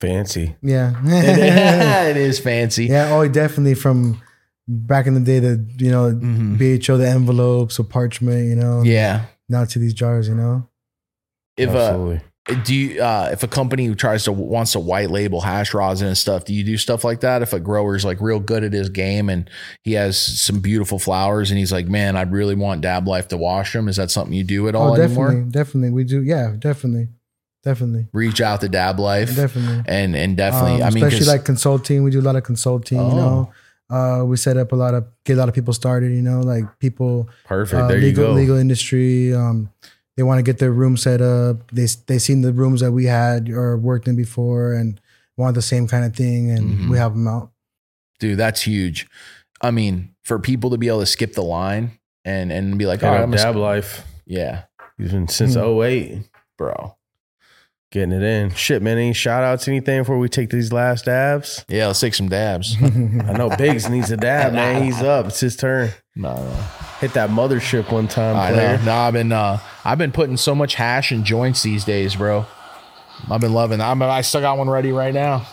Fancy. Yeah. it is fancy. yeah. Oh, definitely from back in the day, the you know Mhm. BHO, the envelopes or parchment, you know. Yeah. Now to these jars, you know. If uh, Absolutely. do you uh if a company who tries to wants to white label hash rosin and stuff, do you do stuff like that? If a grower's like real good at his game and he has some beautiful flowers and he's like, man, I'd really want Dab Life to wash them. Is that something you do at all oh, definitely, anymore? definitely. We do. Yeah, definitely, definitely, Reach out to Dab Life definitely. and and definitely. Um, I mean, especially like consulting. We do a lot of consulting. You Oh. know. Uh, we set up a lot of get a lot of people started. You know, like people Perfect. uh, there legal, you go. legal industry. Um, they want to get their room set up. They they seen the rooms that we had or worked in before and want the same kind of thing, and Mhm. we help them out. dude, that's huge. I mean, for people to be able to skip the line and and be like, Hit all right, I'm Dab sk- Life. yeah, Even since Hmm. 08, bro. Getting it in. Shit, man. Any shout outs, anything before we take these last dabs? Yeah, let's take some dabs. I know Biggs needs a dab, man. He's up. It's his turn. no, no. Hit that mothership one time, I player. know. No, I've been uh, I've been putting so much hash in joints these days, bro. I've been loving. I'm I still got one ready right now.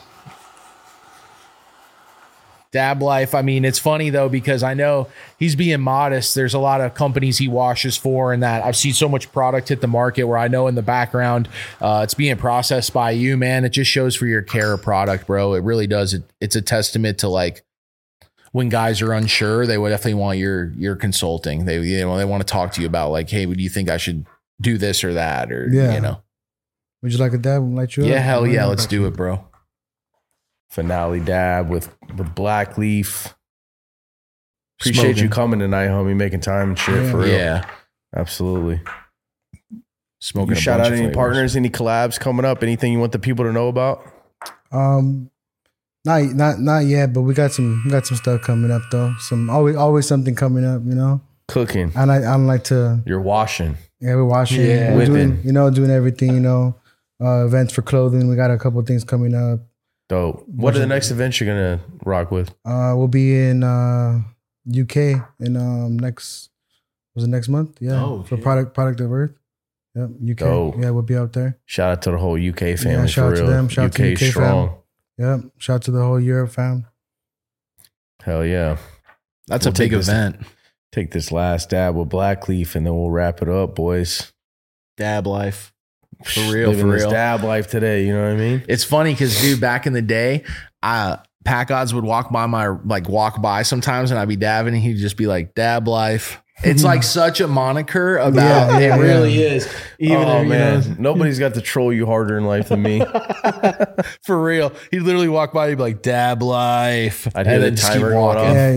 Dab life. I mean, it's funny though because I know he's being modest. There's a lot of companies he washes for, and that I've seen so much product hit the market where I know in the background uh, it's being processed by you, man. It just shows for your care of product, bro. It really does. It, it's a testament to like when guys are unsure, they would definitely want your your consulting. They you know they want to talk to you about like, hey, do you think I should do this or that or Yeah. you know? Would you like a dab? Light you up? Yeah, hell yeah, let's do it, bro. Finale dab with with black leaf. Appreciate Smoking. you coming tonight, homie, making time and shit for real. Yeah, Absolutely. smoking. You shout out any flavors. partners, any collabs coming up, anything you want the people to know about? Um, not not not yet, but we got some we got some stuff coming up though. Some always always something coming up, you know. Cooking. And I I don't like to You're washing. yeah we're washing. Yeah. we're doing Whipping. you know doing everything you know. Uh, events for clothing. We got a couple things coming up. Dope. What are the next events you're gonna rock with? Uh, we'll be in uh UK in um next was it next month? Yeah, Oh, for shit. product product of Earth. Yep, UK. Dope. Yeah, we'll be out there. Shout out to the whole UK family shout for out to them. Shout out UK, to UK fam. strong. Yep. Shout out to the whole Europe fam. Hell yeah. That's We'll a big this- event. Take this last dab with Blackleaf and then we'll wrap it up, boys. Dab life. For real, Living for real. dab life today, you know what I mean? It's funny because dude, back in the day, I pack odds would walk by my like walk by sometimes and I'd be dabbing and he'd just be like dab life. It's like such a moniker about Yeah, yeah, it really yeah. is. Even oh if, man, know, nobody's got to troll you harder in life than me. for real. He'd literally walk by, he'd be like, dab life. I'd hear the just keep timer going walking. off. Yeah,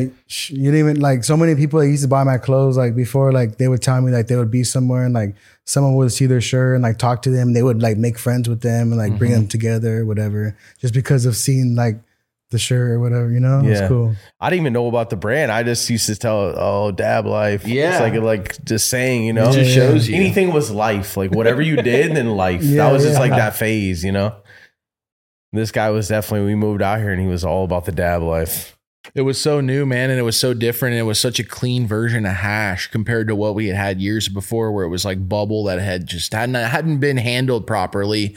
you didn't even like so many people that used to buy my clothes like before like they would tell me like they would be somewhere and like someone would see their shirt and like talk to them they would like make friends with them and like bring Mm-hmm. them together whatever just because of seeing like the shirt or whatever you know it's cool I didn't even know about the brand. I just used to tell, oh, dab life. Yeah. It's like like just saying, you know. It just shows you. Anything was life. Like whatever you did, then life. Yeah, that was just like that phase, you know. This guy was definitely we moved out here and he was all about the dab life. It was so new, man, and it was so different. And it was such a clean version of hash compared to what we had had years before, where it was like bubble that had just hadn't hadn't been handled properly,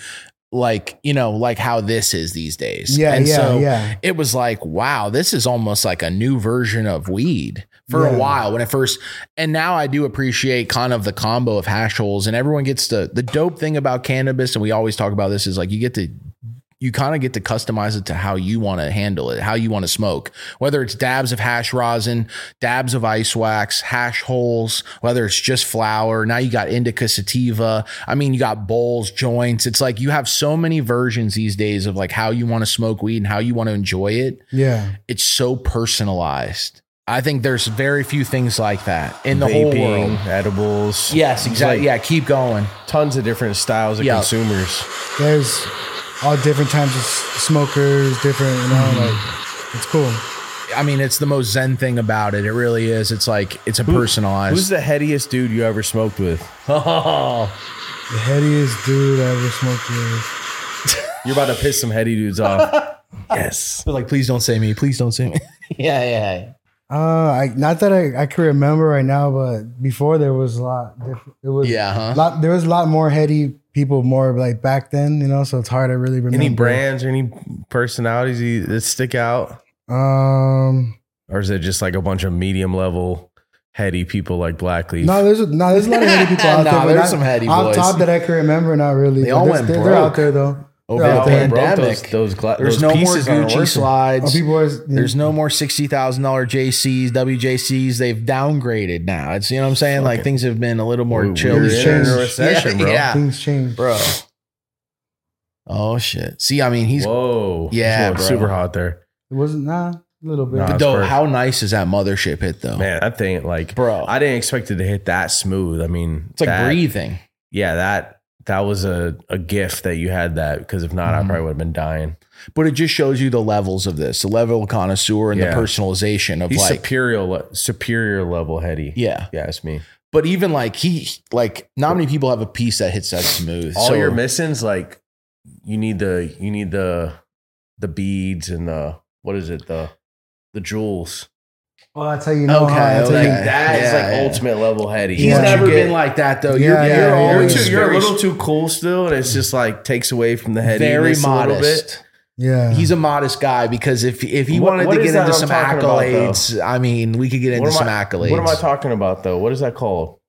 like you know, like how this is these days. Yeah, and yeah, so yeah. It was like, wow, this is almost like a new version of weed for a while when it first. And now I do appreciate kind of the combo of hash holes, and everyone gets to the dope thing about cannabis, and we always talk about this is like you get to you kind of get to customize it to how you want to handle it, how you want to smoke. Whether it's dabs of hash rosin, dabs of ice wax, hash holes, whether it's just flower. Now you got indica sativa. I mean, you got bowls, joints. It's like you have so many versions these days of like how you want to smoke weed and how you want to enjoy it. yeah It's so personalized. I think there's very few things like that in the whole world. edibles. Yes, exactly. like yeah, keep going. Tons of different styles of Yeah. consumers. there's all different types of smokers different you know Mm-hmm. like it's cool I mean, it's the most zen thing about it. It really is. It's like it's a personalized. Who's the headiest dude you ever smoked with? Oh, the headiest dude i ever smoked with You're about to piss some heady dudes off. yes. like, please don't say me. Please don't say me. yeah, yeah. uh i not that i i can remember right now but before there was a lot different it was Yeah, huh? lot there was a lot more heady people more like back then you know so it's hard to really remember Any brands or any personalities that stick out? um Or is it just like a bunch of medium level heady people like Blackleaf? no there's a, no there's a lot of heady people out Nah, there but there's not- some heady off boys. top that i can remember not really They all went they're, broke. they're out there though Over They're the out there. pandemic. Those, those, gla- There's those no more pieces aren't Gucci slides. Oh, people always, There's no more sixty thousand dollar JCs, WJCs. They've downgraded now. It's you know what I'm saying. Like things have been a little more We- chill. we're these in a recession, yeah, bro. Yeah, things change bro. Oh shit. See, I mean, he's Whoa. Yeah, It's bro. super hot there. it wasn't nah a little bit Nah. That's though. perfect. How nice is that mothership hit though, Man, that thing, like, bro? I didn't expect it to hit that smooth. I mean, it's like that- breathing. Yeah, that that was a, a gift that you had that because if not, I Mhm. probably would have been dying. But it just shows you the levels of this, the level of connoisseur and Yeah. the personalization of He's like, superior superior level heady. yeah. Yeah, it's me. But even like he, like not many people have a piece that hits that smooth. All So- you're missing's like you need the you need the the beads and the what is it the the jewels. Oh that's how you know Okay, how, that's how Like you, okay. that is Yeah, like yeah. ultimate level heady. He's Yeah. never been like that though. You're yeah, you're yeah. You're, always too, you're a little too cool still, and it's just like takes away from the heady. very a little bit. modest. yeah He's a modest guy because if if he What- wanted what to get into I'm some talking about, accolades, I mean, we could get into some I, accolades. what am I talking about though? What is that called?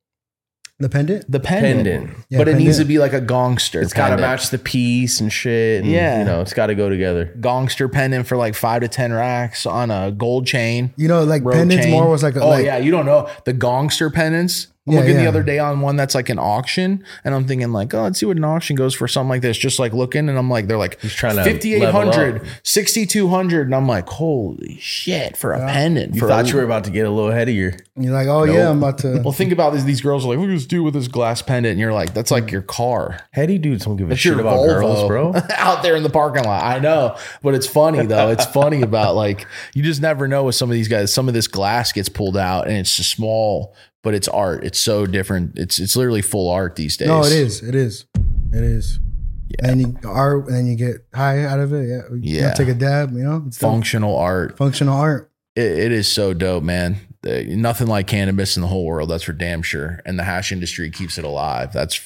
The pendant The pendant, Pendant. Yeah, but it needs to be like a gongster. It's got to match the piece and shit. And, Yeah. you know, it's got to go together. gongster pendant for like five to ten racks on a gold chain. you know like road pendants chain. more was like a, oh like, yeah, you don't know the gongster pendants. I'm Yeah, looking the other day on one that's like an auction, and I'm thinking like, oh, let's see what an auction goes for something like this. Just like looking, and I'm like, they're like trying to 5800, 6200, and I'm like, holy shit for a pendant. You for thought a, you were about to get a little ahead of your. You're like, oh yeah, I'm about to. Well, think about this. These girls are like, look at this dude with this glass pendant, and you're like, that's like your car. Heady dudes don't give a It's shit about Volvo girls, bro. out there in the parking lot. I know, but it's funny though. It's funny about like you just never know with some of these guys. Some of this glass gets pulled out, and it's just small, but it's art. It's so different. It's it's literally full art these days. No, it is. It is. It is. Yeah. And you art, and then you get high out of it. Yeah. You Yeah. take a dab. You know, it's dope. functional art. functional art. It, it is so dope, man. Uh, nothing like cannabis in the whole world. That's for damn sure. And the hash industry keeps it alive. That's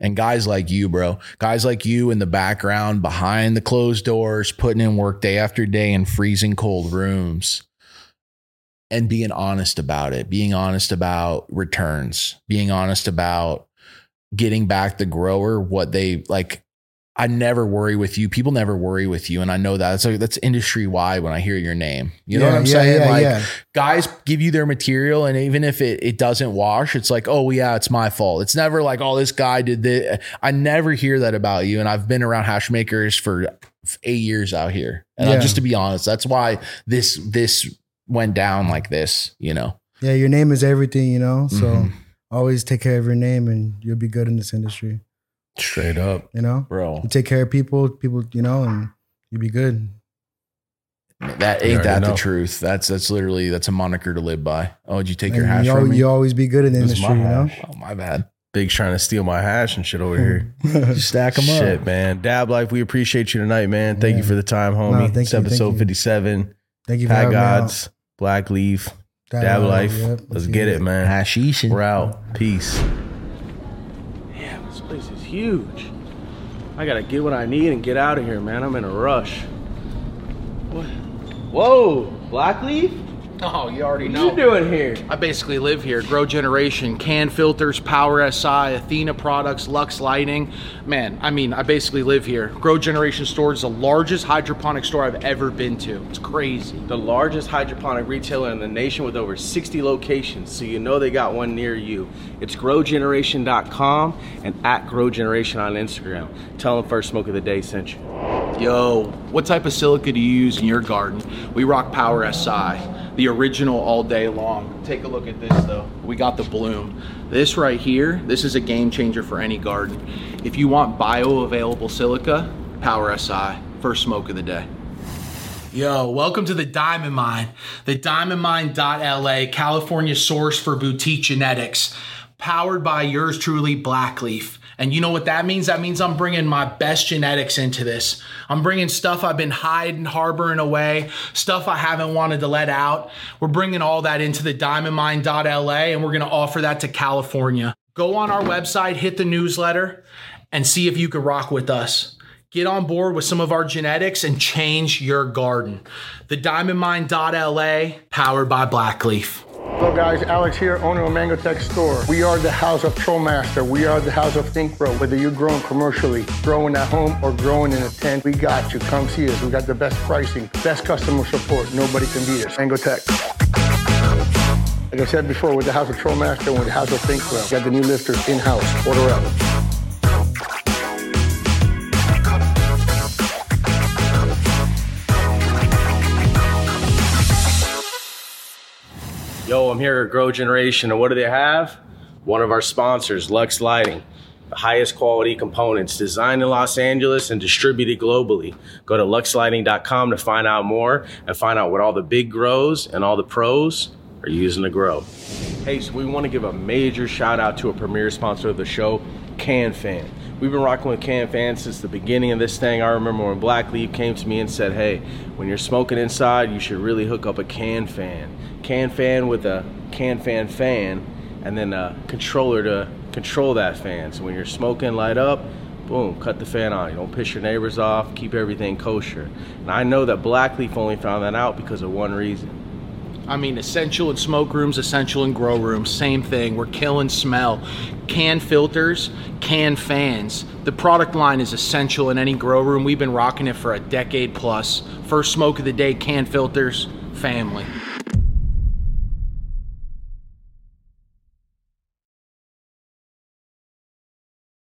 and guys like you, bro. Guys like you in the background, behind the closed doors, putting in work day after day in freezing cold rooms. And being honest about it, being honest about returns, being honest about getting back the grower what they like. I never worry with you. People never worry with you, and I know that. So that's industry wide when I hear your name. You know Yeah, what I'm yeah, saying? yeah, like guys give you their material, and even if it, it doesn't wash, it's like, oh yeah, it's my fault. It's never like, oh, this guy did this. I never hear that about you, and I've been around hash makers for eight years out here, and I- just to be honest, that's why this this went down like this. You know, Yeah, your name is everything. You know, so Mhm. always take care of your name, and you'll be good in this industry. Straight up. You know, bro. you take care of people, people, you know, and you'll be good. That ain't already that the truth. That's that's literally that's a moniker to live by. Oh, did you take And your hash you, from al- me? you always be good in the industry. You know. oh my bad. Big's trying to steal my hash and shit over here. Stack them Shit, up. man. Dab Life, we appreciate you tonight, man. Thank you for the time, homie. No, thank it's you, thank episode you. 57. Thank you for Pat having me out. Gods, Black Leaf, Dab Dab Life, Life. yep. Let's get it, man. Hashish. and- We're out. Peace. Yeah, this place is huge. I gotta get what I need and get out of here, man. I'm in a rush. What? Whoa, Blackleaf? Oh, you already What know. you doing here? I basically live here. Grow Generation, Can Filters, Power SI, Athena Products, Lux Lighting. Man, I mean, I basically live here. Grow Generation store is the largest hydroponic store I've ever been to. It's crazy. The largest hydroponic retailer in the nation with over 60 locations, so you know they got one near you. It's growgeneration.com and at Grow Generation on Instagram. Tell them first smoke of the day sent you. Yo, what type of silica do you use in your garden? We rock Power SI, the original all day long. Take a look at this though. We got the bloom. This right here, this is a game changer for any garden. If you want bioavailable silica, Power SI, first smoke of the day. Yo, welcome to the Diamond Mine. The DiamondMine.la, California source for boutique genetics, powered by yours truly, Blackleaf. And you know what that means? That means I'm bringing my best genetics into this. I'm bringing stuff I've been hiding, harboring away, stuff I haven't wanted to let out. We're bringing all that into the DiamondMine.la, and we're going to offer that to California. Go on our website, hit the newsletter, and see if you could rock with us. Get on board with some of our genetics and change your garden. The DiamondMine.la, powered by Blackleaf. Hello guys, Alex here, owner of Mango Tech Store. We are the house of TrolMaster. We are the house of Think Grow. Whether you're growing commercially, growing at home, or growing in a tent, we got you. Come see us. We got the best pricing, best customer support. Nobody can beat us. Mango Tech. Like I said before, with the house of TrolMaster and with the house of Think Grow, got the new lifters in-house. Order up. Yo, I'm here at Grow Generation, and what do they have? One of our sponsors, Lux Lighting. The highest quality components designed in Los Angeles and distributed globally. Go to luxlighting.com to find out more and find out what all the big grows and all the pros are using to grow. Hey, so we want to give a major shout out to a premier sponsor of the show, CanFan. We've been rocking with CanFan since the beginning of this thing. I remember when Black Leaf came to me and said, "Hey, when you're smoking inside, you should really hook up a CanFan. CanFan with a can fan, fan, and then a controller to control that fan. So when you're smoking, light up." Boom, cut the fan on. You don't piss your neighbors off. Keep everything kosher. And I know that Blackleaf only found that out because of one reason. I mean, essential in smoke rooms, essential in grow rooms, same thing. We're killing smell. Can filters, can fans. The product line is essential in any grow room. We've been rocking it for a decade plus. First smoke of the day, can filters, family.